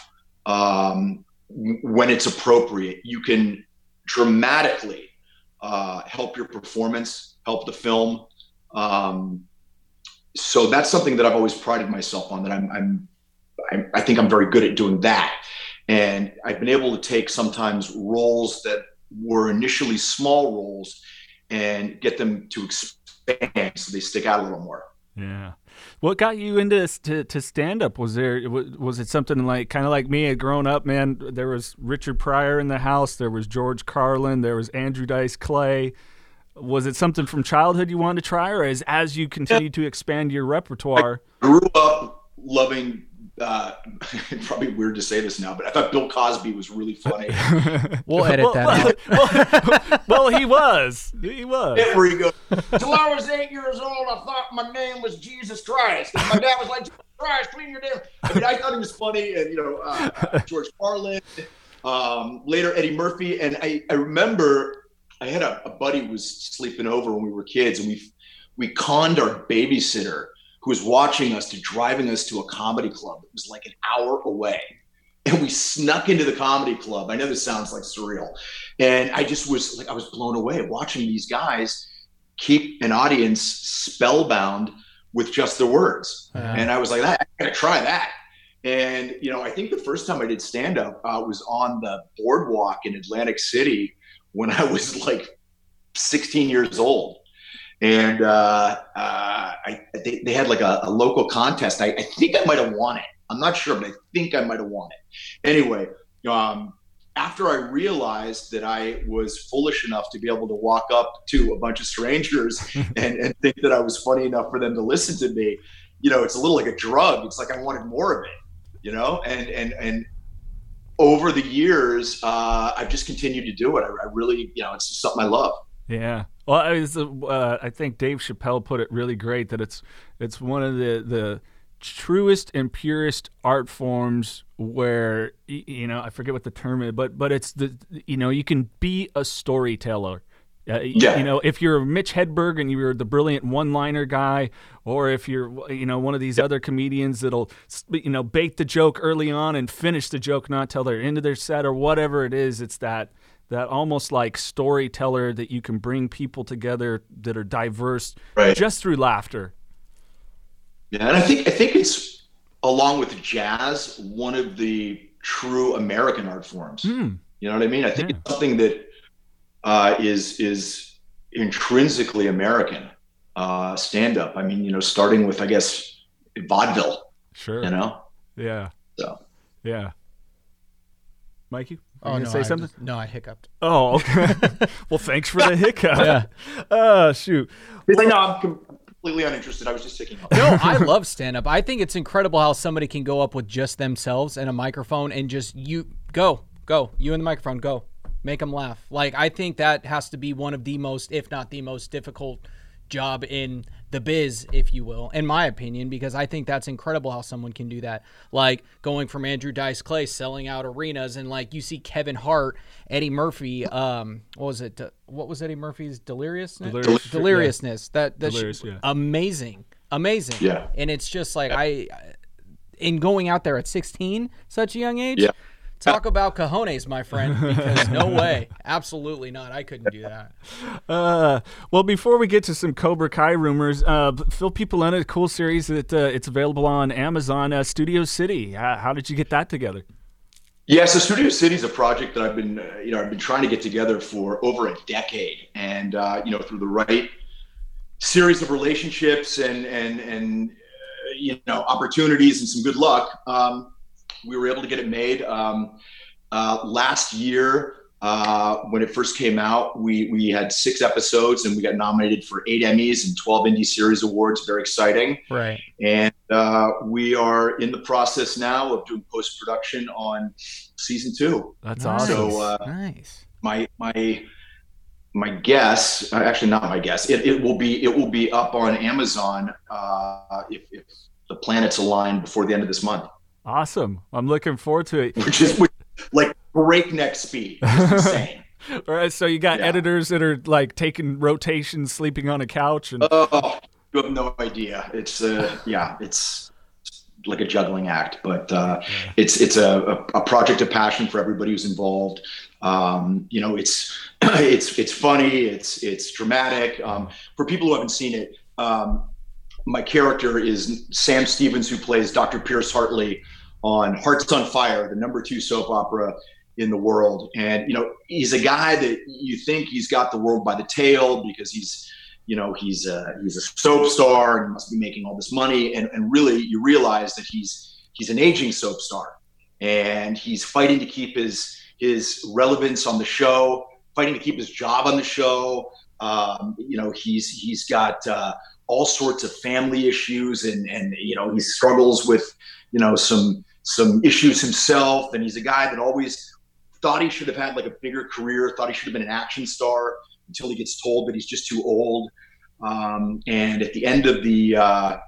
um, when it's appropriate. You can dramatically uh, help your performance, help the film. Um, so that's something that I've always prided myself on. That I'm, I'm, I'm, I think I'm very good at doing that, and I've been able to take sometimes roles that were initially small roles and get them to expand so they stick out a little more. Yeah. What got you into to, to stand up? Was there was it something like kind of like me had grown up, man? There was Richard Pryor in the house, there was George Carlin, there was Andrew Dice Clay. Was it something from childhood you wanted to try, or as as you continue to expand your repertoire? I grew up loving uh, probably weird to say this now, but I thought Bill Cosby was really funny. we'll edit well, that well, well, he was. He was. There we go. Till I was eight years old, I thought my name was Jesus Christ. And my dad was like, Jesus Christ, clean your name. I mean, I thought he was funny. And, you know, uh, uh, George Carlin, um, later Eddie Murphy. And I, I remember I had a, a buddy who was sleeping over when we were kids, and we we conned our babysitter who was watching us to driving us to a comedy club. It was like an hour away. And we snuck into the comedy club. I know this sounds like surreal. And I just was like, I was blown away watching these guys keep an audience spellbound with just the words. And I was like, I gotta try that. And, you know, I think the first time I did stand up uh, was on the boardwalk in Atlantic City when I was like 16 years old and uh, uh, I, they, they, had like a, a local contest. I, I, think I might have won it. I'm not sure, but I think I might have won it. Anyway, um, after I realized that I was foolish enough to be able to walk up to a bunch of strangers and, and think that I was funny enough for them to listen to me, you know, it's a little like a drug. It's like I wanted more of it, you know, and and and over the years, uh, I've just continued to do it. I, I really, you know, it's just something I love. Yeah. Well, I, was, uh, I think Dave Chappelle put it really great that it's it's one of the the truest and purest art forms where you know I forget what the term is, but but it's the you know you can be a storyteller. Uh, yeah. You know, if you're Mitch Hedberg and you're the brilliant one-liner guy, or if you're, you know, one of these other comedians that'll, you know, bait the joke early on and finish the joke not till they're into their set or whatever it is, it's that that almost like storyteller that you can bring people together that are diverse right. just through laughter. Yeah, and I think I think it's along with jazz one of the true American art forms. Mm. You know what I mean? I think yeah. it's something that uh, is is intrinsically American uh, stand up. I mean, you know, starting with I guess vaudeville. Sure. You know. Yeah. So. Yeah. Mikey? Oh, no, say I something? Just, no, I hiccuped. Oh, okay. well, thanks for the hiccup. yeah. Uh, shoot. He's like, no, I'm completely uninterested. I was just taking. No, I love stand up. I think it's incredible how somebody can go up with just themselves and a microphone and just you go, go, you and the microphone, go, make them laugh. Like I think that has to be one of the most, if not the most difficult job in the biz, if you will, in my opinion, because I think that's incredible how someone can do that. Like going from Andrew Dice Clay selling out arenas, and like you see Kevin Hart, Eddie Murphy. Um, what was it? What was Eddie Murphy's deliriousness? Delirious, Deliriousness. Yeah. That that's Delirious, yeah. amazing, amazing. Yeah. And it's just like I, in going out there at 16, such a young age. Yeah Talk about cojones, my friend, because no way. Absolutely not. I couldn't do that. Uh, well, before we get to some Cobra Kai rumors, uh, fill people in a cool series that uh, it's available on Amazon, uh, Studio City. How, how, did you get that together? Yeah, so Studio City is a project that I've been, uh, you know, I've been trying to get together for over a decade, and uh, you know, through the right series of relationships and and and you know opportunities and some good luck. Um, we were able to get it made. Um, uh, last year, uh, when it first came out, we we had six episodes and we got nominated for eight Emmys and twelve Indie Series Awards. Very exciting. Right. And uh, we are in the process now of doing post production on season two. That's nice. awesome. So uh, nice. My my my guess, uh, actually not my guess, it, it will be it will be up on Amazon uh, if, if the planets align before the end of this month. Awesome. I'm looking forward to it. Which is like breakneck speed. insane. All right, so you got yeah. editors that are like taking rotations, sleeping on a couch, and oh, you have no idea. It's uh, yeah, it's like a juggling act, but uh, it's it's a, a, project of passion for everybody who's involved. Um, you know, it's it's it's funny, it's it's dramatic. Um, for people who haven't seen it, um, my character is Sam Stevens, who plays Dr. Pierce Hartley on Hearts on Fire, the number two soap opera in the world. And you know, he's a guy that you think he's got the world by the tail because he's you know he's a, he's a soap star and must be making all this money and, and really you realize that he's he's an aging soap star and he's fighting to keep his his relevance on the show fighting to keep his job on the show um, you know he's he's got uh, all sorts of family issues and and you know he struggles with you know some some issues himself and he's a guy that always thought he should have had like a bigger career thought he should have been an action star until he gets told that he's just too old. Um, and at the end of the uh,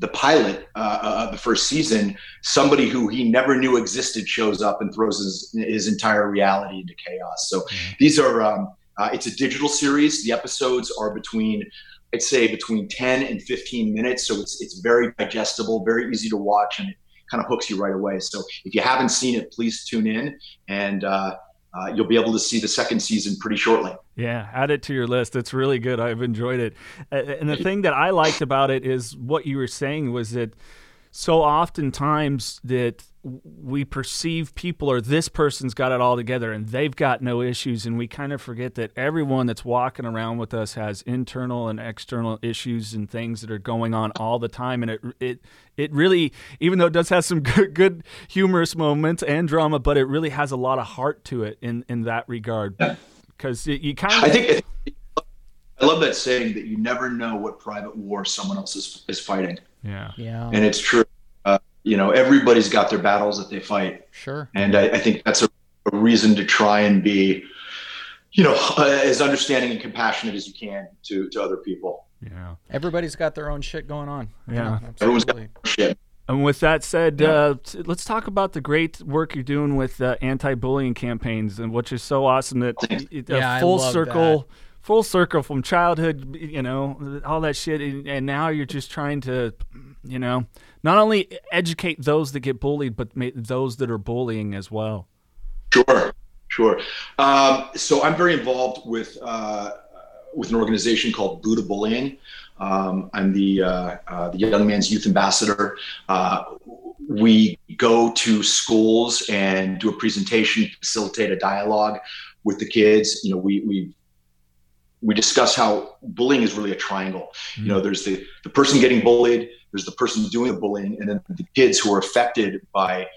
the pilot uh, of the first season, somebody who he never knew existed shows up and throws his, his entire reality into chaos. So mm-hmm. these are um, uh, it's a digital series. The episodes are between I'd say between 10 and 15 minutes, so it's it's very digestible, very easy to watch, and it kind of hooks you right away. So if you haven't seen it, please tune in and uh, uh, you'll be able to see the second season pretty shortly. Yeah, add it to your list. It's really good. I've enjoyed it. And the thing that I liked about it is what you were saying was that so oftentimes that we perceive people or this person's got it all together and they've got no issues and we kind of forget that everyone that's walking around with us has internal and external issues and things that are going on all the time and it it it really even though it does have some good, good humorous moments and drama but it really has a lot of heart to it in in that regard because you, you kind of I think I love that saying that you never know what private war someone else is, is fighting. Yeah. Yeah. And it's true. You know everybody's got their battles that they fight. Sure. And i, I think that's a, a, reason to try and be you know uh, as understanding and compassionate as you can to to other people. Yeah. Everybody's got their own shit going on. Yeah, yeah everyone's got shit. And with that said, yeah. uh, let's talk about the great work you're doing with uh, anti-bullying campaigns, and which is so awesome that it, yeah, full circle, that. Full circle from childhood, you know, all that shit, and, and now you're just trying to, you know, not only educate those that get bullied, but those that are bullying as well. Sure, sure. Um, so I'm very involved with uh, with an organization called Boo2Bullying. Um, I'm the uh, uh, the Young Man's Youth Ambassador. Uh, we go to schools and do a presentation, facilitate a dialogue with the kids. You know, we we we discuss how bullying is really a triangle. Mm-hmm. You know, there's the the person getting bullied, there's the person doing the bullying, and then the kids who are affected by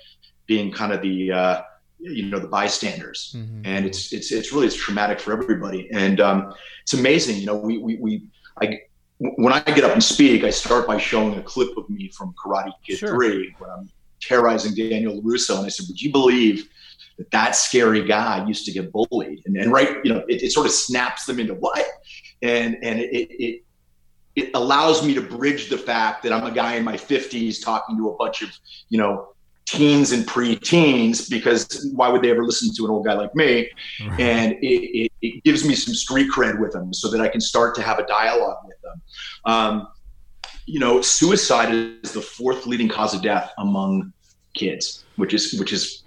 being kind of the uh, you know the bystanders. Mm-hmm. And it's it's it's really it's traumatic for everybody. And um, it's amazing. You know, we we we I when I get up and speak, I start by showing a clip of me from Karate Kid sure. Three when I'm terrorizing Daniel LaRusso, and I said, "Would you believe?" That that scary guy used to get bullied and, and right you know it, it sort of snaps them into what and and it, it it allows me to bridge the fact that I'm a guy in my 50s talking to a bunch of, you know, teens and pre-teens because why would they ever listen to an old guy like me? Right. And it, it, it, gives me some street cred with them so that I can start to have a dialogue with them. Um, you know, suicide is the fourth leading cause of death among kids, which is which is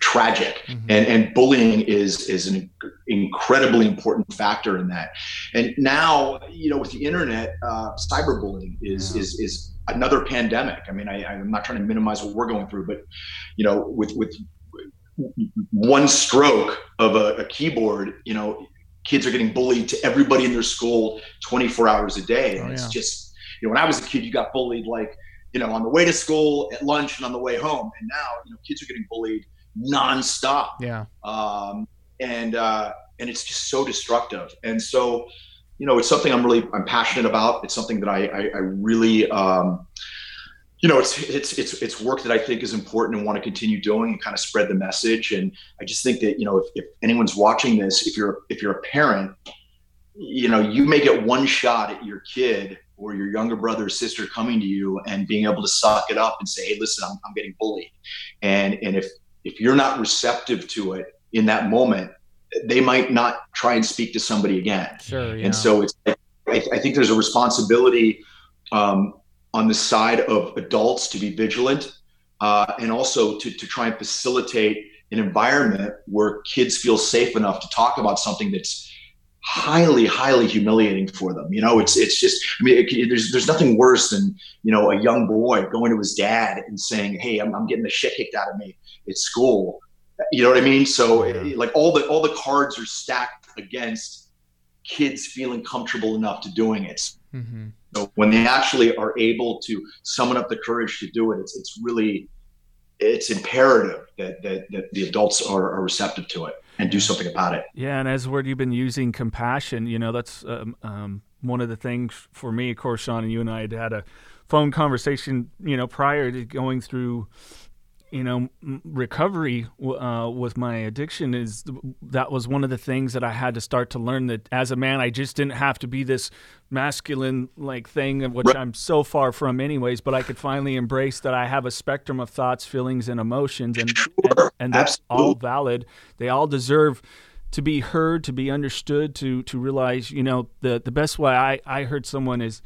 tragic mm-hmm. and and bullying is is an incredibly important factor in that and now you know with the internet uh, cyberbullying is yeah. is is another pandemic i mean I, i'm not trying to minimize what we're going through but you know with with one stroke of a, a keyboard you know kids are getting bullied to everybody in their school 24 hours a day and oh, it's yeah. just you know when i was a kid you got bullied like you know on the way to school at lunch and on the way home and now you know kids are getting bullied nonstop. Yeah. Um, and uh, and it's just so destructive. And so, you know, it's something I'm really I'm passionate about. It's something that I I, I really um, you know, it's it's it's it's work that I think is important and want to continue doing and kind of spread the message. And I just think that you know, if, if anyone's watching this, if you're if you're a parent, you know, you may get one shot at your kid or your younger brother or sister coming to you and being able to suck it up and say, "Hey, listen, I'm, I'm getting bullied," and and if if you're not receptive to it in that moment, they might not try and speak to somebody again. Sure. Yeah. And so it's, I, I think there's a responsibility um, on the side of adults to be vigilant uh, and also to, to try and facilitate an environment where kids feel safe enough to talk about something that's highly highly humiliating for them you know it's it's just i mean it, there's there's nothing worse than you know a young boy going to his dad and saying hey i'm, I'm getting the shit kicked out of me at school you know what i mean so yeah. like all the all the cards are stacked against kids feeling comfortable enough to doing it mm-hmm. so when they actually are able to summon up the courage to do it it's it's really it's imperative that that, that the adults are, are receptive to it and do something about it. Yeah, and as word you've been using compassion, you know, that's um, um, one of the things for me. Of course, Sean and you and I had had a phone conversation, you know, prior to going through you know recovery uh, with my addiction is that was one of the things that I had to start to learn that as a man I just didn't have to be this masculine like thing which right. I'm so far from anyways but I could finally embrace that I have a spectrum of thoughts feelings and emotions and sure. and, and, that's Absolutely. all valid they all deserve to be heard to be understood to to realize you know the the best way I I heard someone is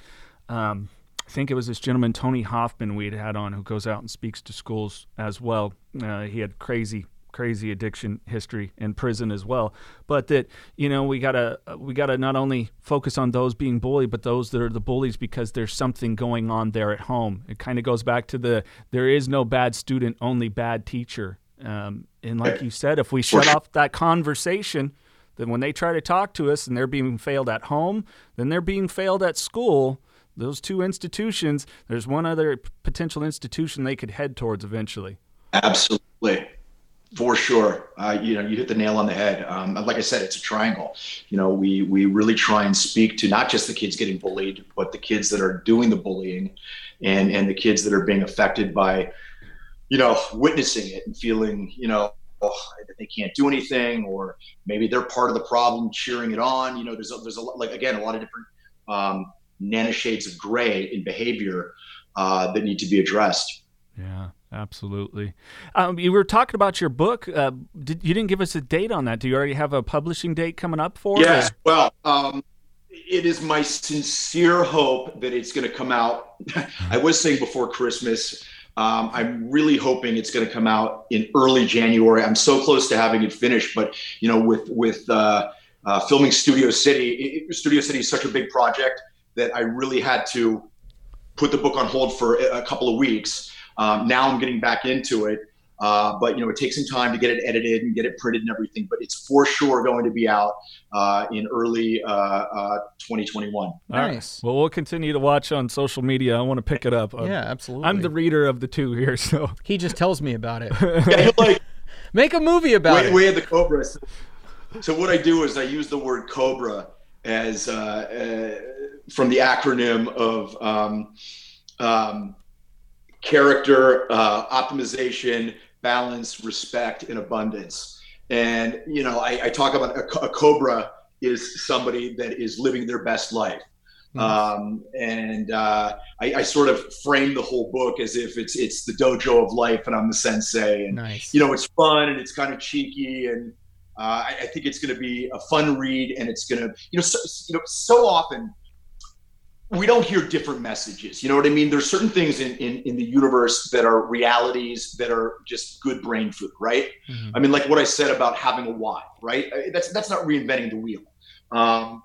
um, think it was this gentleman Tony Hoffman we had had on who goes out and speaks to schools as well. Uh, he had crazy crazy addiction history in prison as well. But that you know we got to we got to not only focus on those being bullied but those that are the bullies because there's something going on there at home. It kind of goes back to the there is no bad student only bad teacher. Um, and like you said if we shut off that conversation then when they try to talk to us and they're being failed at home then they're being failed at school those two institutions, there's one other potential institution they could head towards eventually. Absolutely. For sure, uh, you know, you hit the nail on the head. Um, like I said, it's a triangle. You know, we we really try and speak to not just the kids getting bullied, but the kids that are doing the bullying, and and the kids that are being affected by, you know, witnessing it and feeling, you know, oh, they can't do anything, or maybe they're part of the problem, cheering it on. You know, there's a, there's a like again a lot of different um, nanoshades of gray in behavior uh, that need to be addressed. Yeah, absolutely. Um, you were talking about your book. Uh, did, you didn't give us a date on that. Do you already have a publishing date coming up for it? Yes. Well, um, it is my sincere hope that it's going to come out. I was saying before Christmas. Um, I'm really hoping it's going to come out in early January. I'm so close to having it finished, but you know, with with uh, uh, filming Studio City, it, Studio City is such a big project that I really had to put the book on hold for a couple of weeks. Um, now I'm getting back into it. Uh, but you know, it takes some time to get it edited and get it printed and everything. But it's for sure going to be out uh, in early uh, uh 2021. Nice. Well, we'll continue to watch on social media. I want to pick it up. yeah, absolutely. I'm the reader of the two here, so he just tells me about it. yeah, like make a movie about we, it. We had the Cobra. So, so, what I do is I use the word Cobra as uh, uh, from the acronym of um, um, character, uh, optimization, balance, respect, and abundance. And you know, I, I talk about a, a, cobra is somebody that is living their best life. Mm-hmm. Um, and uh, I, I, sort of frame the whole book as if it's it's the dojo of life, and I'm the sensei. And nice. you know, it's fun and it's kind of cheeky, and uh, I, I, think it's going to be a fun read, and it's going to you know so, you know so often we don't hear different messages. You know what I mean? There's certain things in, in, in the universe that are realities that are just good brain food, right? Mm-hmm. I mean, like what I said about having a why, right? That's that's not reinventing the wheel. Um,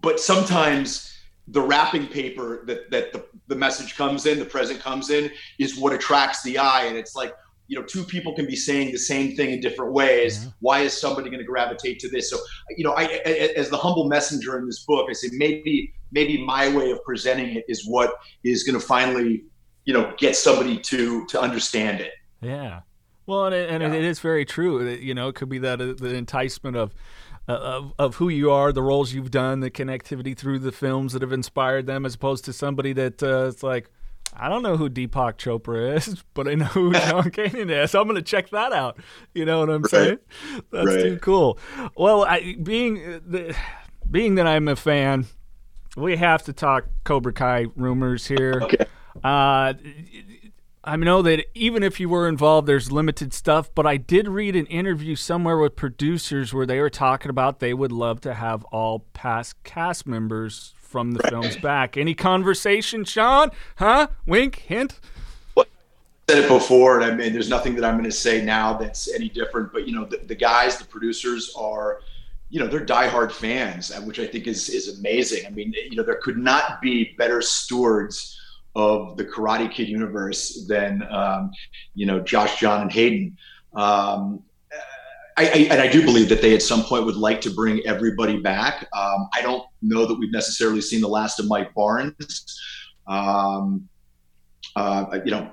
but sometimes the wrapping paper that that the, the message comes in, the present comes in, is what attracts the eye, and it's like, you know two people can be saying the same thing in different ways. Why is somebody going to gravitate to this? So you know I, I, as the humble messenger in this book i say maybe maybe my way of presenting it is what is going to finally you know get somebody to to understand it. Yeah. Well and, it, and yeah. it is very true you know it could be that uh, the enticement of uh, of, of who you are, the roles you've done, the connectivity through the films that have inspired them, as opposed to somebody that uh, it's like, I don't know who Deepak Chopra is, but I know who Sean Kanan is. So I'm going to check that out. You know what I'm right. saying? That's right. too cool. Well, I, being the, being that I'm a fan, we have to talk Cobra Kai rumors here. Okay. Uh, I know that even if you were involved, there's limited stuff, but I did read an interview somewhere with producers where they were talking about they would love to have all past cast members from the films back. Any conversation, Sean? Huh? Wink, hint. What said it before, and I mean, there's nothing that I'm going to say now that's any different. But you know, the, the guys, the producers are, you know, they're diehard fans, which I think is is amazing. I mean, you know, there could not be better stewards of the Karate Kid universe than um, you know Josh, Jon, and Hayden. Um, I, I, and I do believe that they at some point would like to bring everybody back. Um, I don't know that we've necessarily seen the last of Mike Barnes. Um, uh, you know,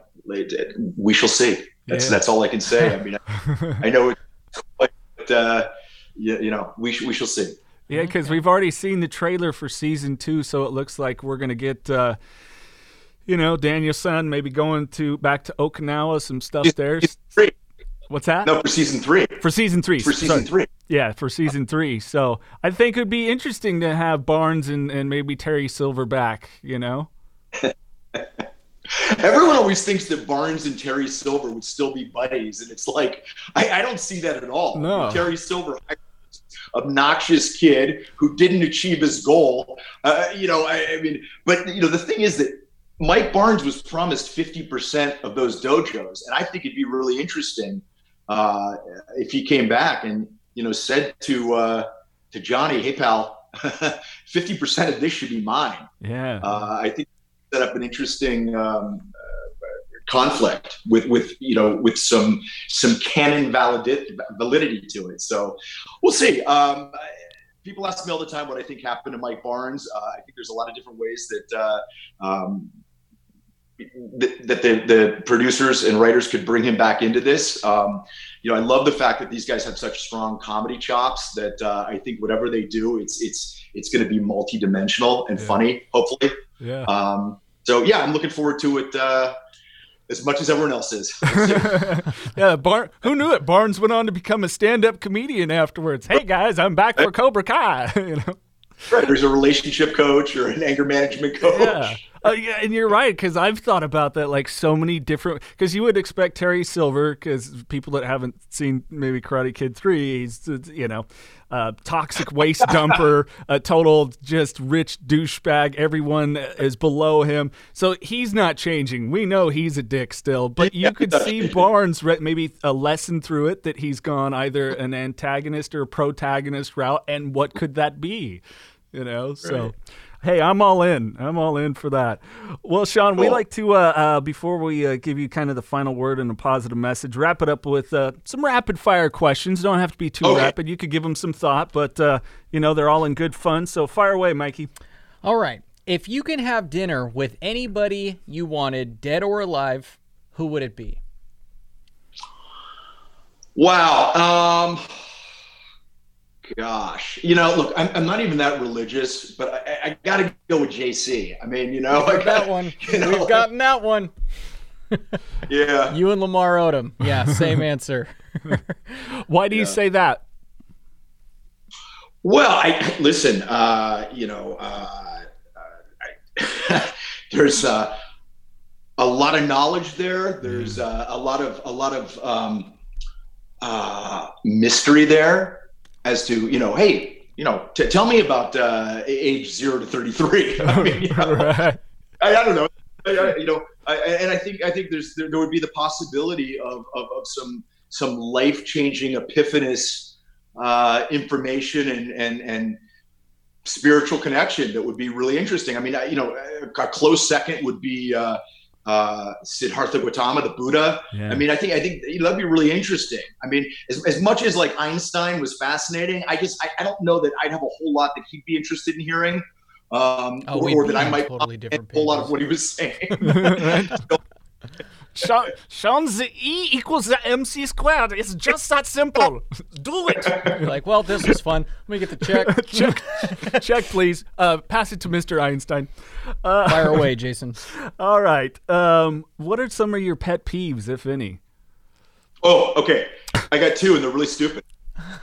we shall see. That's yeah. that's all I can say. I mean, I, I know, it, but uh, you, you know, we we shall see. Yeah, because we've already seen the trailer for season two, so it looks like we're gonna get. Uh, you know, Daniel-san maybe going to back to Okinawa, some stuff there. What's that? No, for season three. For season three. For season Sorry. three. Yeah, for season three. So I think it'd be interesting to have Barnes and, and maybe Terry Silver back, you know? Everyone always thinks that Barnes and Terry Silver would still be buddies, and it's like I, I don't see that at all. No. Terry Silver, obnoxious kid who didn't achieve his goal. Uh, you know, I, I mean, but you know, the thing is that Mike Barnes was promised 50% of those dojos. And I think it'd be really interesting uh, if he came back and, you know, said to, uh, to Johnny, hey, pal, 50% of this should be mine. Yeah. Uh, I think set up an interesting um, conflict with, with, you know, with some, some canon validity, validity to it. So we'll see. Um, people ask me all the time what I think happened to Mike Barnes. Uh, I think there's a lot of different ways that uh, that the, the producers and writers could bring him back into this. Um, you know, I love the fact that these guys have such strong comedy chops that uh, I think whatever they do, it's it's it's going to be multi-dimensional and yeah. funny, hopefully. Yeah. Um, so yeah, I'm looking forward to it uh, as much as everyone else is. yeah, Bar- who knew it? Barnes went on to become a stand-up comedian afterwards. Hey guys, I'm back for Cobra Kai. you know. Right. There's a relationship coach or an anger management coach. Yeah. Uh, yeah, and you're right because I've thought about that like so many different. Because you would expect Terry Silver, because people that haven't seen maybe Karate Kid three, he's you know, uh, toxic waste dumper, a total just rich douchebag. Everyone is below him, so he's not changing. We know he's a dick still, but you could see Barnes maybe a lesson through it that he's gone either an antagonist or a protagonist route, and what could that be? You know, so. Right hey, I'm all in. I'm all in for that. Well, Sean, cool. we like to, uh, uh, before we uh, give you kind of the final word and a positive message, wrap it up with uh, some rapid fire questions. Don't have to be too okay. rapid. You could give them some thought, but, uh, you know, they're all in good fun. So fire away, Mikey. All right. If you can have dinner with anybody you wanted, dead or alive, who would it be? Wow. Um, gosh, you know, look, I'm, I'm not even that religious, but I, I got to go with JC. I mean, you know, got that one. You know, We've gotten that one. yeah. You and Lamar Odom. Yeah, same answer. Why do you say that? Well, I listen. Uh, you know, uh, I, there's uh, a lot of knowledge there. There's mm. uh, a lot of a lot of um, uh, mystery there as to you know, hey, you know, t- tell me about uh, age zero to thirty three. I mean, you know, right. I, I, don't know. I, you know, and I think I think there's there, there would be the possibility of, of, of some some life changing epiphanous uh, information and and and spiritual connection that would be really interesting. I mean, you know, a close second would be uh, uh, Siddhartha Gautama, the Buddha. Yeah. I mean, I think I think that'd be really interesting. I mean, as, as much as like Einstein was fascinating, I just I, I don't know that I'd have a whole lot that he'd be interested in hearing, um, oh, or, or that I might totally different a whole lot of what he was saying. Sean, Sean, the E equals the MC squared. It's just that simple. Do it. You're like, well, this was fun. Let me get the check. check, check, please. Uh, pass it to Mr. Einstein. Uh, Fire away, Jason. All right. Um, what are some of your pet peeves, if any? Oh, okay. I got two, and they're really stupid.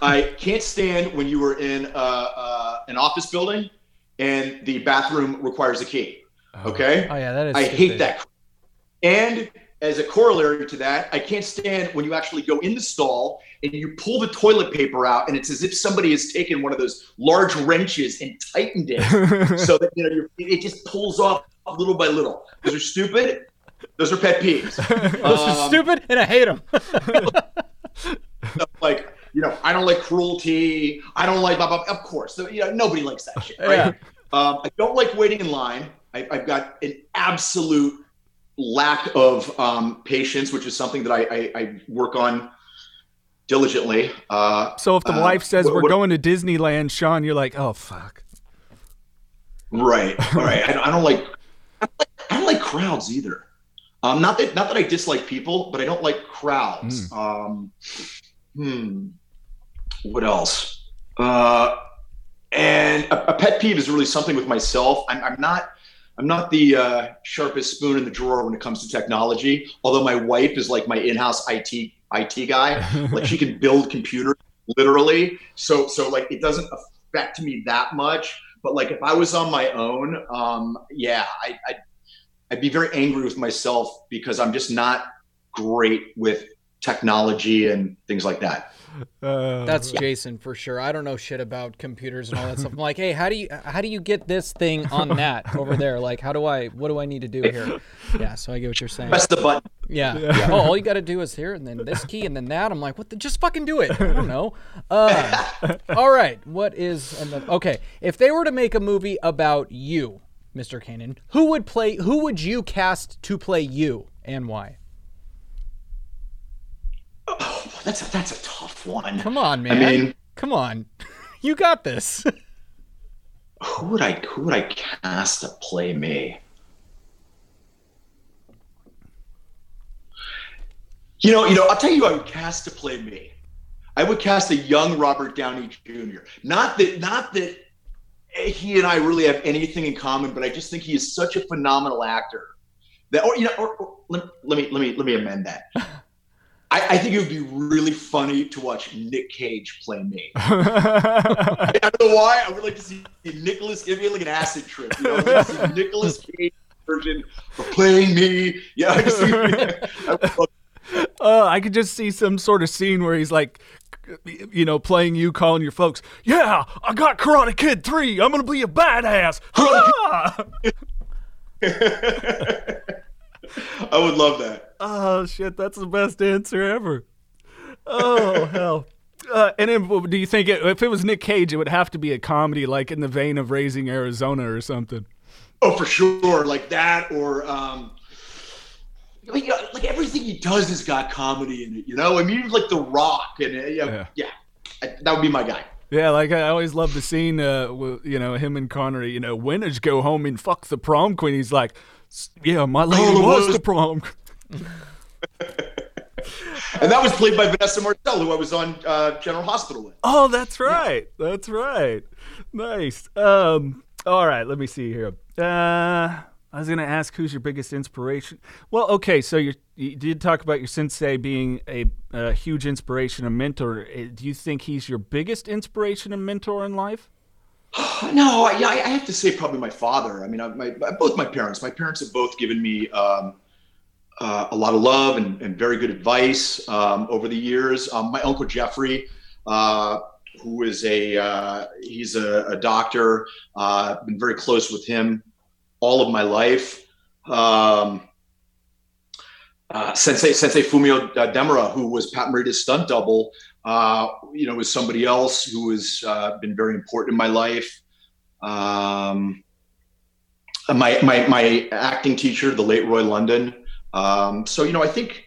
I can't stand when you were in uh, uh, an office building and the bathroom requires a key. Oh. Okay. Oh yeah, that is. I stupid. hate that. And as a corollary to that, I can't stand when you actually go in the stall and you pull the toilet paper out, and it's as if somebody has taken one of those large wrenches and tightened it so that you know it just pulls off little by little. Those are stupid. Those are pet peeves. Those um, are stupid, and I hate them. like you know, I don't like cruelty. I don't like blah blah. Of course, so, you know, nobody likes that shit, right? Yeah. Um, I don't like waiting in line. I, have got an absolute lack of um, patience, which is something that I, I, I work on diligently. Uh, so if the uh, wife says what, we're what, going to Disneyland, Sean, you're like, oh fuck. Right, right. I, I, don't like, I don't like, I don't like crowds either. Um, not that not that I dislike people, but I don't like crowds. Mm. Um, hmm. What else? Uh, and a, a, pet peeve is really something with myself. I'm, I'm not I'm not the uh, sharpest spoon in the drawer when it comes to technology. Although my wife is like my in-house IT IT guy, like she can build computers literally. So so like it doesn't affect me that much. But like if I was on my own, um, yeah, I, I'd, I'd be very angry with myself because I'm just not great with technology and things like that. Uh, That's Jason for sure. I don't know shit about computers and all that stuff. I'm like, hey, how do you how do you get this thing on that over there? Like, how do I what do I need to do here? Yeah, so I get what you're saying. Press the button. Yeah. yeah. Oh, all you got to do is here and then this key and then that. I'm like, what? The, just fucking do it. I don't know. Uh, all right. What is okay? If they were to make a movie about you, Mr. Kanan, who would play? Who would you cast to play you and why? Oh, that's a, that's a tough one. Come on, man. I mean, come on, you got this. who would I who would I cast to play me? You know, you know. I'll tell you, who I would cast to play me. I would cast a young Robert Downey Jr. Not that, not that he and I really have anything in common, but I just think he is such a phenomenal actor. That, or you know, or, or let, let me let me let me amend that. I, I, think it would be really funny to watch Nick Cage play me. I don't know why. I would like to see Nicholas give me like an acid trip. You know, like Nicholas Cage version of playing me. Yeah, I, I, uh, I could just see some sort of scene where he's like, you know, playing you, calling your folks. Yeah, I got Karate Kid three. I'm gonna be a badass. I would love that. Oh shit, that's the best answer ever. Oh hell. Uh, and then, do you think it, if it was Nick Cage, it would have to be a comedy, like in the vein of Raising Arizona or something? Oh, for sure, like that, or um, like, like everything he does has got comedy in it. You know, I mean, like The Rock, and uh, yeah, yeah, yeah, that would be my guy. Yeah, like I always love the scene, uh, with, you know, him and Connery. You know, winners go home and fuck the prom queen. He's like, yeah, my lady oh, was the prom. and that was played by Vanessa Marcil, who I was on uh, General Hospital with. Oh, that's right. Yeah. That's right. Nice. Um, all right, let me see here. Uh, I was going to ask who's your biggest inspiration. Well, okay, so you did talk about your sensei being a, a huge inspiration, a mentor. Uh, do you think he's your biggest inspiration and mentor in life? no, yeah, I have to say probably my father. I mean, my, both my parents. My parents have both given me um, uh, a lot of love and, and very good advice um, over the years. Um, my uncle Jeffrey, uh, who is a uh, he's a, a doctor. Uh, been very close with him all of my life. Um, uh, Sensei Sensei Fumio Demura, who was Pat Morita's stunt double, uh, you know, was somebody else who has uh, been very important in my life. Um, my, my, my acting teacher, the late Roy London. Um, so, you know, I think,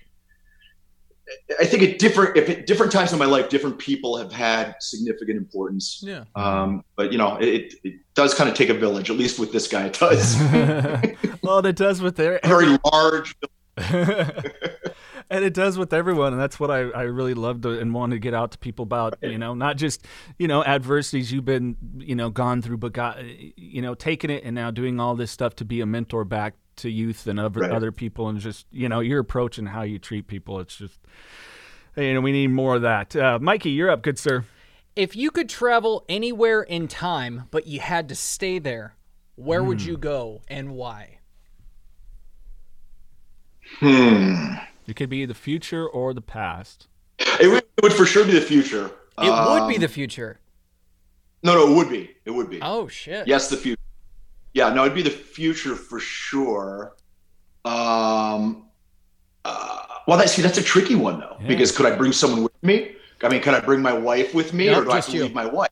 I think at different, if at different times in my life, different people have had significant importance. Yeah. Um, but you know, it, it does kind of take a village, at least with this guy, it does. well, it does with their very large and it does with everyone and that's what I, I really loved and wanted to get out to people about you know not just you know adversities you've been you know gone through but got you know taking it and now doing all this stuff to be a mentor back to youth and other, right. other people and just you know your approach and how you treat people it's just you know we need more of that uh, mikey you're up good sir if you could travel anywhere in time but you had to stay there where mm. would hmm. you go and why Hmm. It could be the future or the past. It would, it would for sure be the future. It would be Um, the future. No, no, it would be. It would be. Oh shit. Yes, the future. Yeah, no, it'd be the future for sure. Um, uh, well, that's see, that's a tricky one though, Yeah. because could I bring someone with me? I mean, can I bring my wife with me, No, or do I have just to you. leave my wife?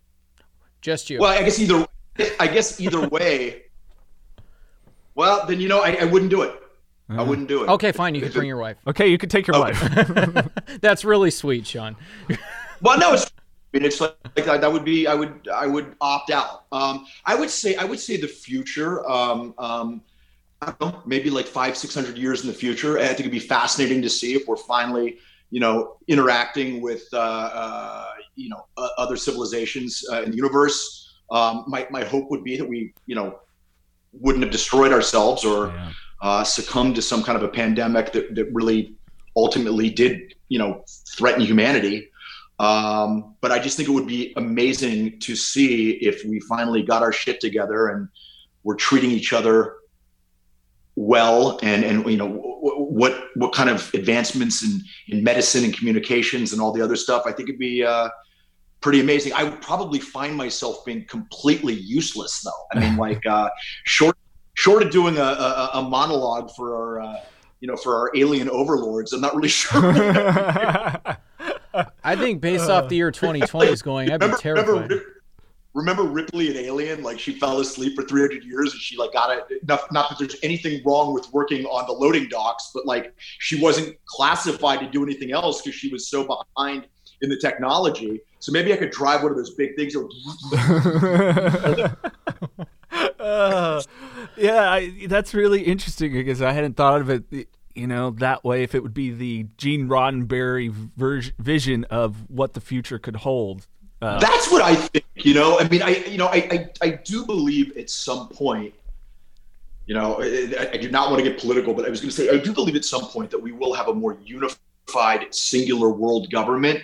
Just you. Well, I guess either. I guess either way. Well, then you know, I, I wouldn't do it. I wouldn't do it. okay, fine. You can bring your wife. Okay, you could take your Oh. wife. That's really sweet, Sean. Well, no, it's. I mean, it's like, like that, that would be. I would. I would opt out. Um, I would say. I would say the future. Um, um, I don't know, maybe like five, six hundred years in the future. I think it'd be fascinating to see if we're finally, you know, interacting with, uh, uh, you know, uh, other civilizations uh, in the universe. Um, my my hope would be that we, you know, wouldn't have destroyed ourselves or Yeah. Uh, succumbed to some kind of a pandemic that, that really ultimately did, you know, threaten humanity. Um, but I just think it would be amazing to see if we finally got our shit together and we're treating each other well and and you know w- what what kind of advancements in in medicine and communications and all the other stuff i think it'd be uh pretty amazing i would probably find myself being completely useless though i mean like uh short short of doing a a, a monologue for our uh you know for our alien overlords i'm not really sure I think based off the year 2020 is going, I'd be remember, remember, remember Ripley in Alien? Like she fell asleep for 300 years and she like got it. Not, not that there's anything wrong with working on the loading docks, but like she wasn't classified to do anything else because she was so behind in the technology. So maybe I could drive one of those big things. Uh, yeah, I, that's really interesting because I hadn't thought of it, you know, that way. If it would be the Gene Roddenberry ver- vision of what the future could hold. Uh, That's what I think. You know, I mean, I you know, I I, I do believe at some point. You know, I, I do not want to get political, but I was going to say I do believe at some point that we will have a more unified, singular world government.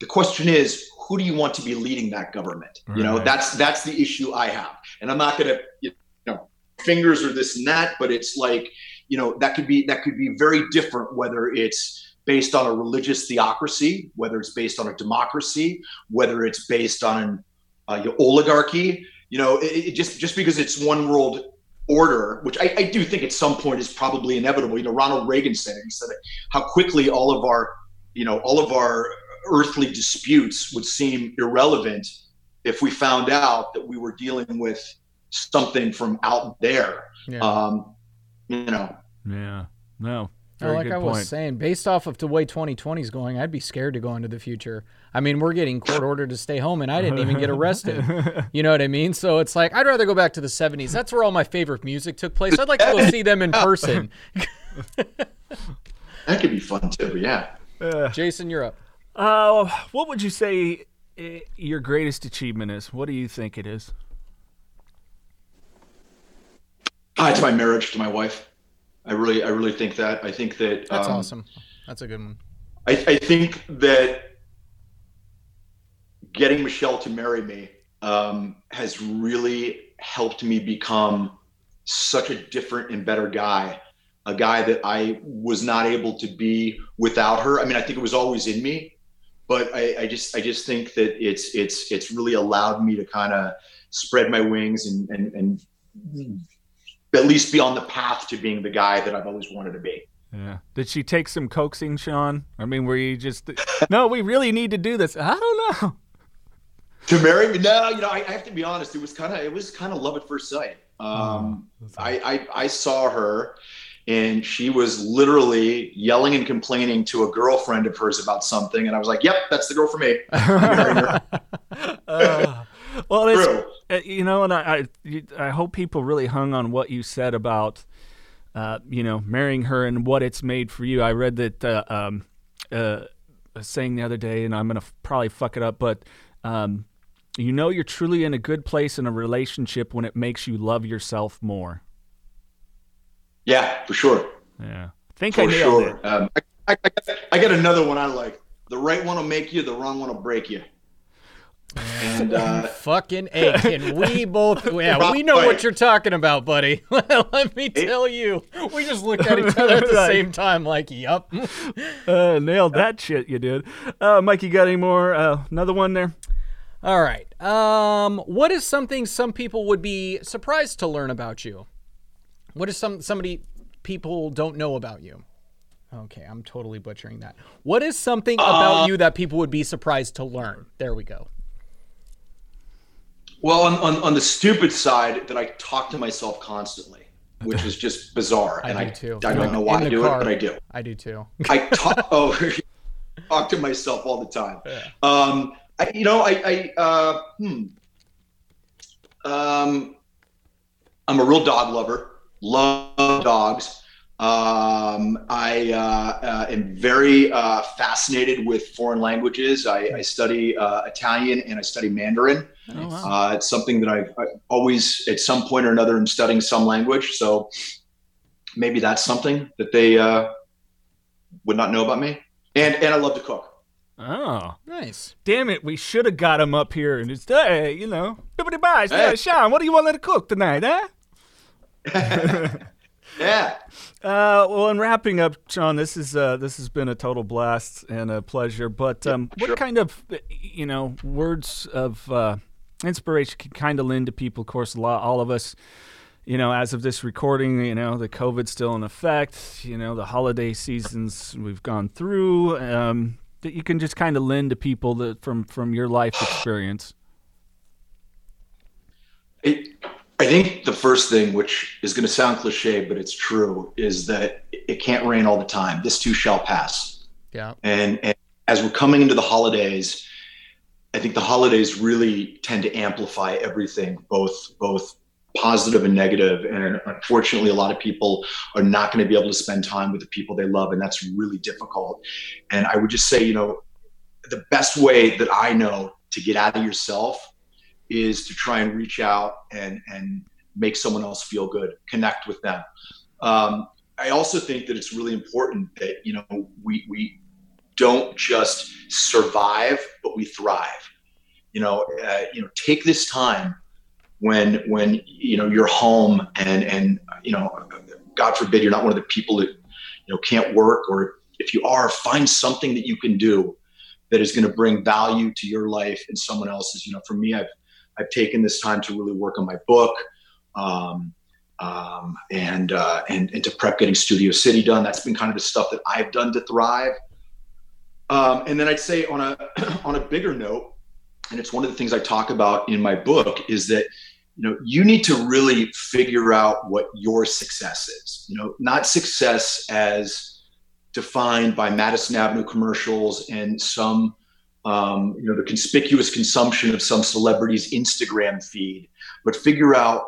The question is, who do you want to be leading that government? You know, that's that's the issue I have, and I'm not going to you know fingers or this and that, but it's like you know that could be that could be very different whether it's based on a religious theocracy, whether it's based on a democracy, whether it's based on an uh, you know, oligarchy. You know, it, it just just because it's one world order, which I, I do think at some point is probably inevitable. You know, Ronald Reagan said it. He said how quickly all of our, you know, all of our earthly disputes would seem irrelevant if we found out that we were dealing with something from out there. Yeah. Um, you know, yeah, no, No, very like good I was saying, based off of the way 2020 is going, I'd be scared to go into the future. I mean, we're getting court ordered to stay home, and I didn't even get arrested. You know what I mean? So it's like I'd rather go back to the 70s. That's where all my favorite music took place. I'd like to go see them in person. that could be fun too. Yeah. Jason, you're up. Uh, what would you say uh, your greatest achievement is? What do you think it is? Ah, it's my marriage to my wife. I really, I really think that. I think that. That's um, awesome. That's a good one. I, I think that getting Michelle to marry me um, has really helped me become such a different and better guy. A guy that I was not able to be without her. I mean, I think it was always in me, but I, I just, I just think that it's, it's, it's really allowed me to kind of spread my wings and, and, and at least be on the path to being the guy that I've always wanted to be. Yeah. Did she take some coaxing, Sean? I mean, were you just no? We really need to do this. I don't know. to marry me no you know i, I have to be honest it was kind of it was kind of love at first sight um, I, I i saw her and she was literally yelling and complaining to a girlfriend of hers about something and i was like yep that's the girl for me I'm marrying her. Uh, well, it's True. uh, you know, and I, I I hope people really hung on what you said about uh, you know marrying her and what it's made for you. I read that uh, um, uh, a saying the other day, and I'm gonna f- probably fuck it up, but um, you know you're truly in a good place in a relationship when it makes you love yourself more. Yeah for sure Yeah, I think I for nailed it. sure um, I, I, I, got- another one i like the right one will make you the wrong one will break you And uh, Fucking A. Can we both? Yeah, we know what you're talking about, buddy. Let me tell you. We just looked at each other at the same time, like, yup. Uh, nailed that shit, you did. Uh, Mike, you got any more? Uh, another one there? All right. Um, what is something some people would be surprised to learn about you? What is some somebody people don't know about you? Okay, I'm totally butchering that. What is something about you that people would be surprised to learn? There we go. well, on, on on the stupid side, that I talk to myself constantly, which is just bizarre. and do I, too. I don't know why I do car. it, but I do. I do too. I talk. oh, talk to myself all the time. Um, I, you know, I, I uh, hmm. Um, I'm a real dog lover. Love dogs. Um, I uh, uh, am very uh, fascinated with foreign languages. I, I study uh, Italian and I study Mandarin. Oh, wow. Uh, it's something that I've, I always, at some point or another, am studying some language. So maybe that's something that they uh, would not know about me. And and I love to cook. Oh, Nice. damn it. We should have got him up here and just, hey, you know, bippity bye. Hey. Sean, what do you want to cook tonight, huh? Yeah. Uh, well, in wrapping up, John, this is uh, this has been a total blast and a pleasure. But um, what sure. kind of you know words of uh, inspiration can kind of lend to people? Of course, a lot, all of us, you know, as of this recording, you know, the COVID's still in effect. You know, the holiday seasons we've gone through. Um, that you can just kind of lend to people that from from your life experience. It, I think the first thing, which is going to sound cliche, but it's true, is that it can't rain all the time. This too shall pass. Yeah. And, and as we're coming into the holidays, I think the holidays really tend to amplify everything, both both positive and negative. And unfortunately, a lot of people are not going to be able to spend time with the people they love, and that's really difficult. And I would just say, you know, the best way that I know to get out of yourself is to try and reach out and and make someone else feel good, connect with them. Um, I also think that it's really important that you know we we don't just survive, but we thrive. You know, uh, you know, take this time when when you know you're home and and you know, God forbid you're not one of the people that you know can't work, or if you are, find something that you can do that is going to bring value to your life and someone else's. You know, for me, I've I've taken this time to really work on my book. Um, um, and, uh, and and to prep getting Studio City done. That's been kind of the stuff that I've done to thrive. Um, and then I'd say on a on a bigger note, and it's one of the things I talk about in my book is that you know you need to really figure out what your success is. You know, not success as defined by Madison Avenue commercials and some um, you know the conspicuous consumption of some celebrity's Instagram feed, but figure out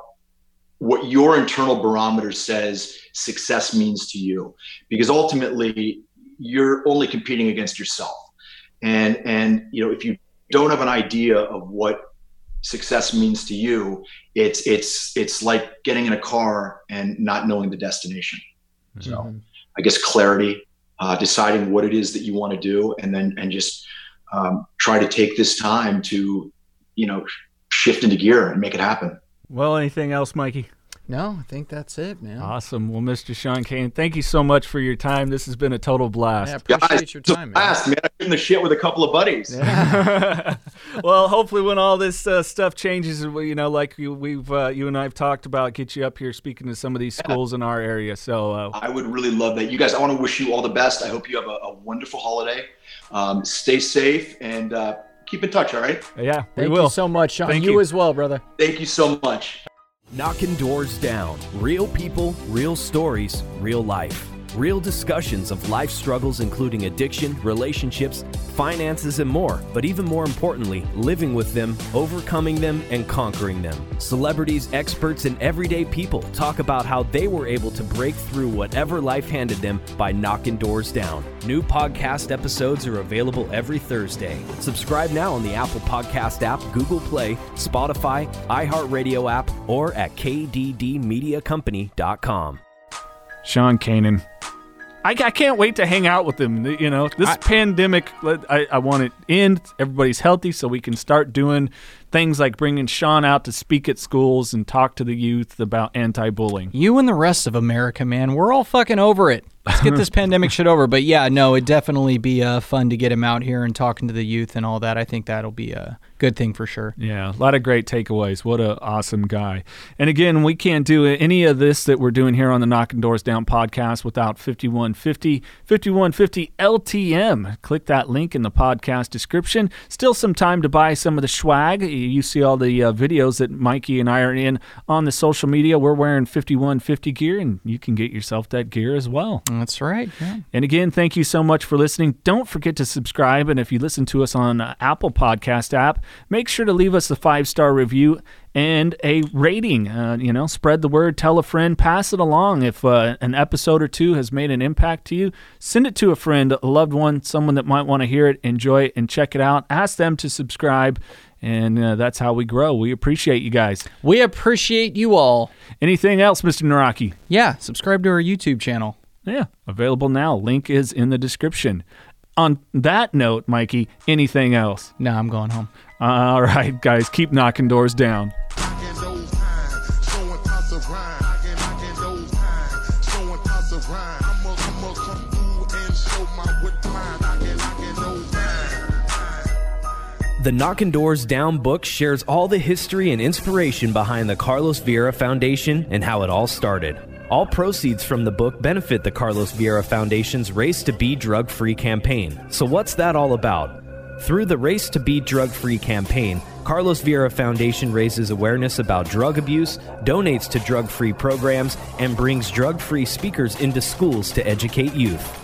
what your internal barometer says success means to you, because ultimately you're only competing against yourself, and and you know if you don't have an idea of what success means to you, it's it's it's like getting in a car and not knowing the destination. So Mhm. I guess clarity, uh, deciding what it is that you want to do, and then and just um, try to take this time to, you know, shift into gear and make it happen. Well, anything else, Mikey? No, I think that's it, man. Awesome. Well, Mr. Sean Kanan, thank you so much for your time. This has been a total blast. I appreciate your it's a time, man. blast, man. I'm shooting the shit with a couple of buddies. well, hopefully, when all this uh, stuff changes, you know, like you, we've uh, you and I've talked about, get you up here speaking to some of these schools in our area. So, uh, I would really love that. You guys, I want to wish you all the best. I hope you have a, a wonderful holiday. Um, stay safe and uh, keep in touch. All right. yeah, we Thank will. you so much, Sean. Thank you you. as well, brother. Thank you so much. Knocking doors down. Real people, real stories, real life. Real discussions of life struggles, including addiction, relationships, finances, and more. But even more importantly, living with them, overcoming them, and conquering them. Celebrities, experts, and everyday people talk about how they were able to break through whatever life handed them by knocking doors down. New podcast episodes are available every Thursday. Subscribe now on the Apple Podcast app, Google Play, Spotify, iHeartRadio app, or at kddmediacompany.com. Sean Kanan, I, I can't wait to hang out with them. You know, this I- pandemic, I, I want it end. Everybody's healthy, so we can start doing things like bringing Sean out to speak at schools and talk to the youth about anti-bullying. You and the rest of America, man, we're all fucking over it. Let's get this pandemic shit over. But yeah, no, it'd definitely be uh, fun to get him out here and talking to the youth and all that. I think that'll be a good thing for sure. Yeah, a lot of great takeaways. What a awesome guy. And again, we can't do any of this that we're doing here on the Knocking Doors Down podcast without 5150 5150 LTM. Click that link in the podcast description. Still some time to buy some of the swag. You see all the uh, videos that Mikey and I are in on the social media. We're wearing 5150 gear and you can get yourself that gear as well. That's right. Yeah. And again, thank you so much for listening. Don't forget to subscribe. And if you listen to us on uh, Apple Podcast app, make sure to leave us a five star review and a rating. Uh, you know, spread the word, tell a friend, pass it along. If uh, an episode or two has made an impact to you, send it to a friend, a loved one, someone that might want to hear it, enjoy it, and check it out. Ask them to subscribe. And uh, that's how we grow. We appreciate you guys. We appreciate you all. Anything else, Mr. Naraki? Yeah, subscribe to our YouTube channel. Yeah, available now. Link is in the description. On that note, Mikey, anything else? No, I'm going home. All right, guys, keep knocking doors down. Knocking those times, showing toss of rhyme. Knocking, knocking those times, showing toss of rhyme. I'ma, I'ma come through and show my wit line. Knocking, knocking those times. The Knockin' Doorz Down book shares all the history and inspiration behind the Carlos Vieira Foundation and how it all started. All proceeds from the book benefit the Carlos Vieira Foundation's Race to Be Drug Free campaign. So, what's that all about? Through the Race to Be Drug Free campaign, Carlos Vieira Foundation raises awareness about drug abuse, donates to drug free programs, and brings drug free speakers into schools to educate youth.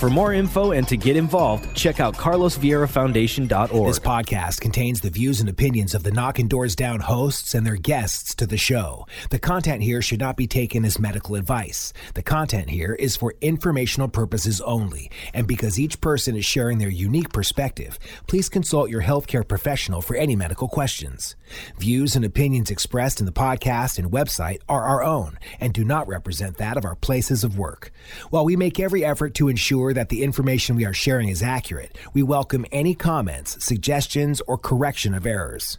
For more info and to get involved, check out carlosvieirafoundation.org. This podcast contains the views and opinions of the Knockin' Doorz Down hosts and their guests to the show. The content here should not be taken as medical advice. The content here is for informational purposes only, and because each person is sharing their unique perspective, please consult your healthcare professional for any medical questions. Views and opinions expressed in the podcast and website are our own and do not represent that of our places of work. While we make every effort to ensure that the information we are sharing is accurate, we welcome any comments, suggestions, or correction of errors.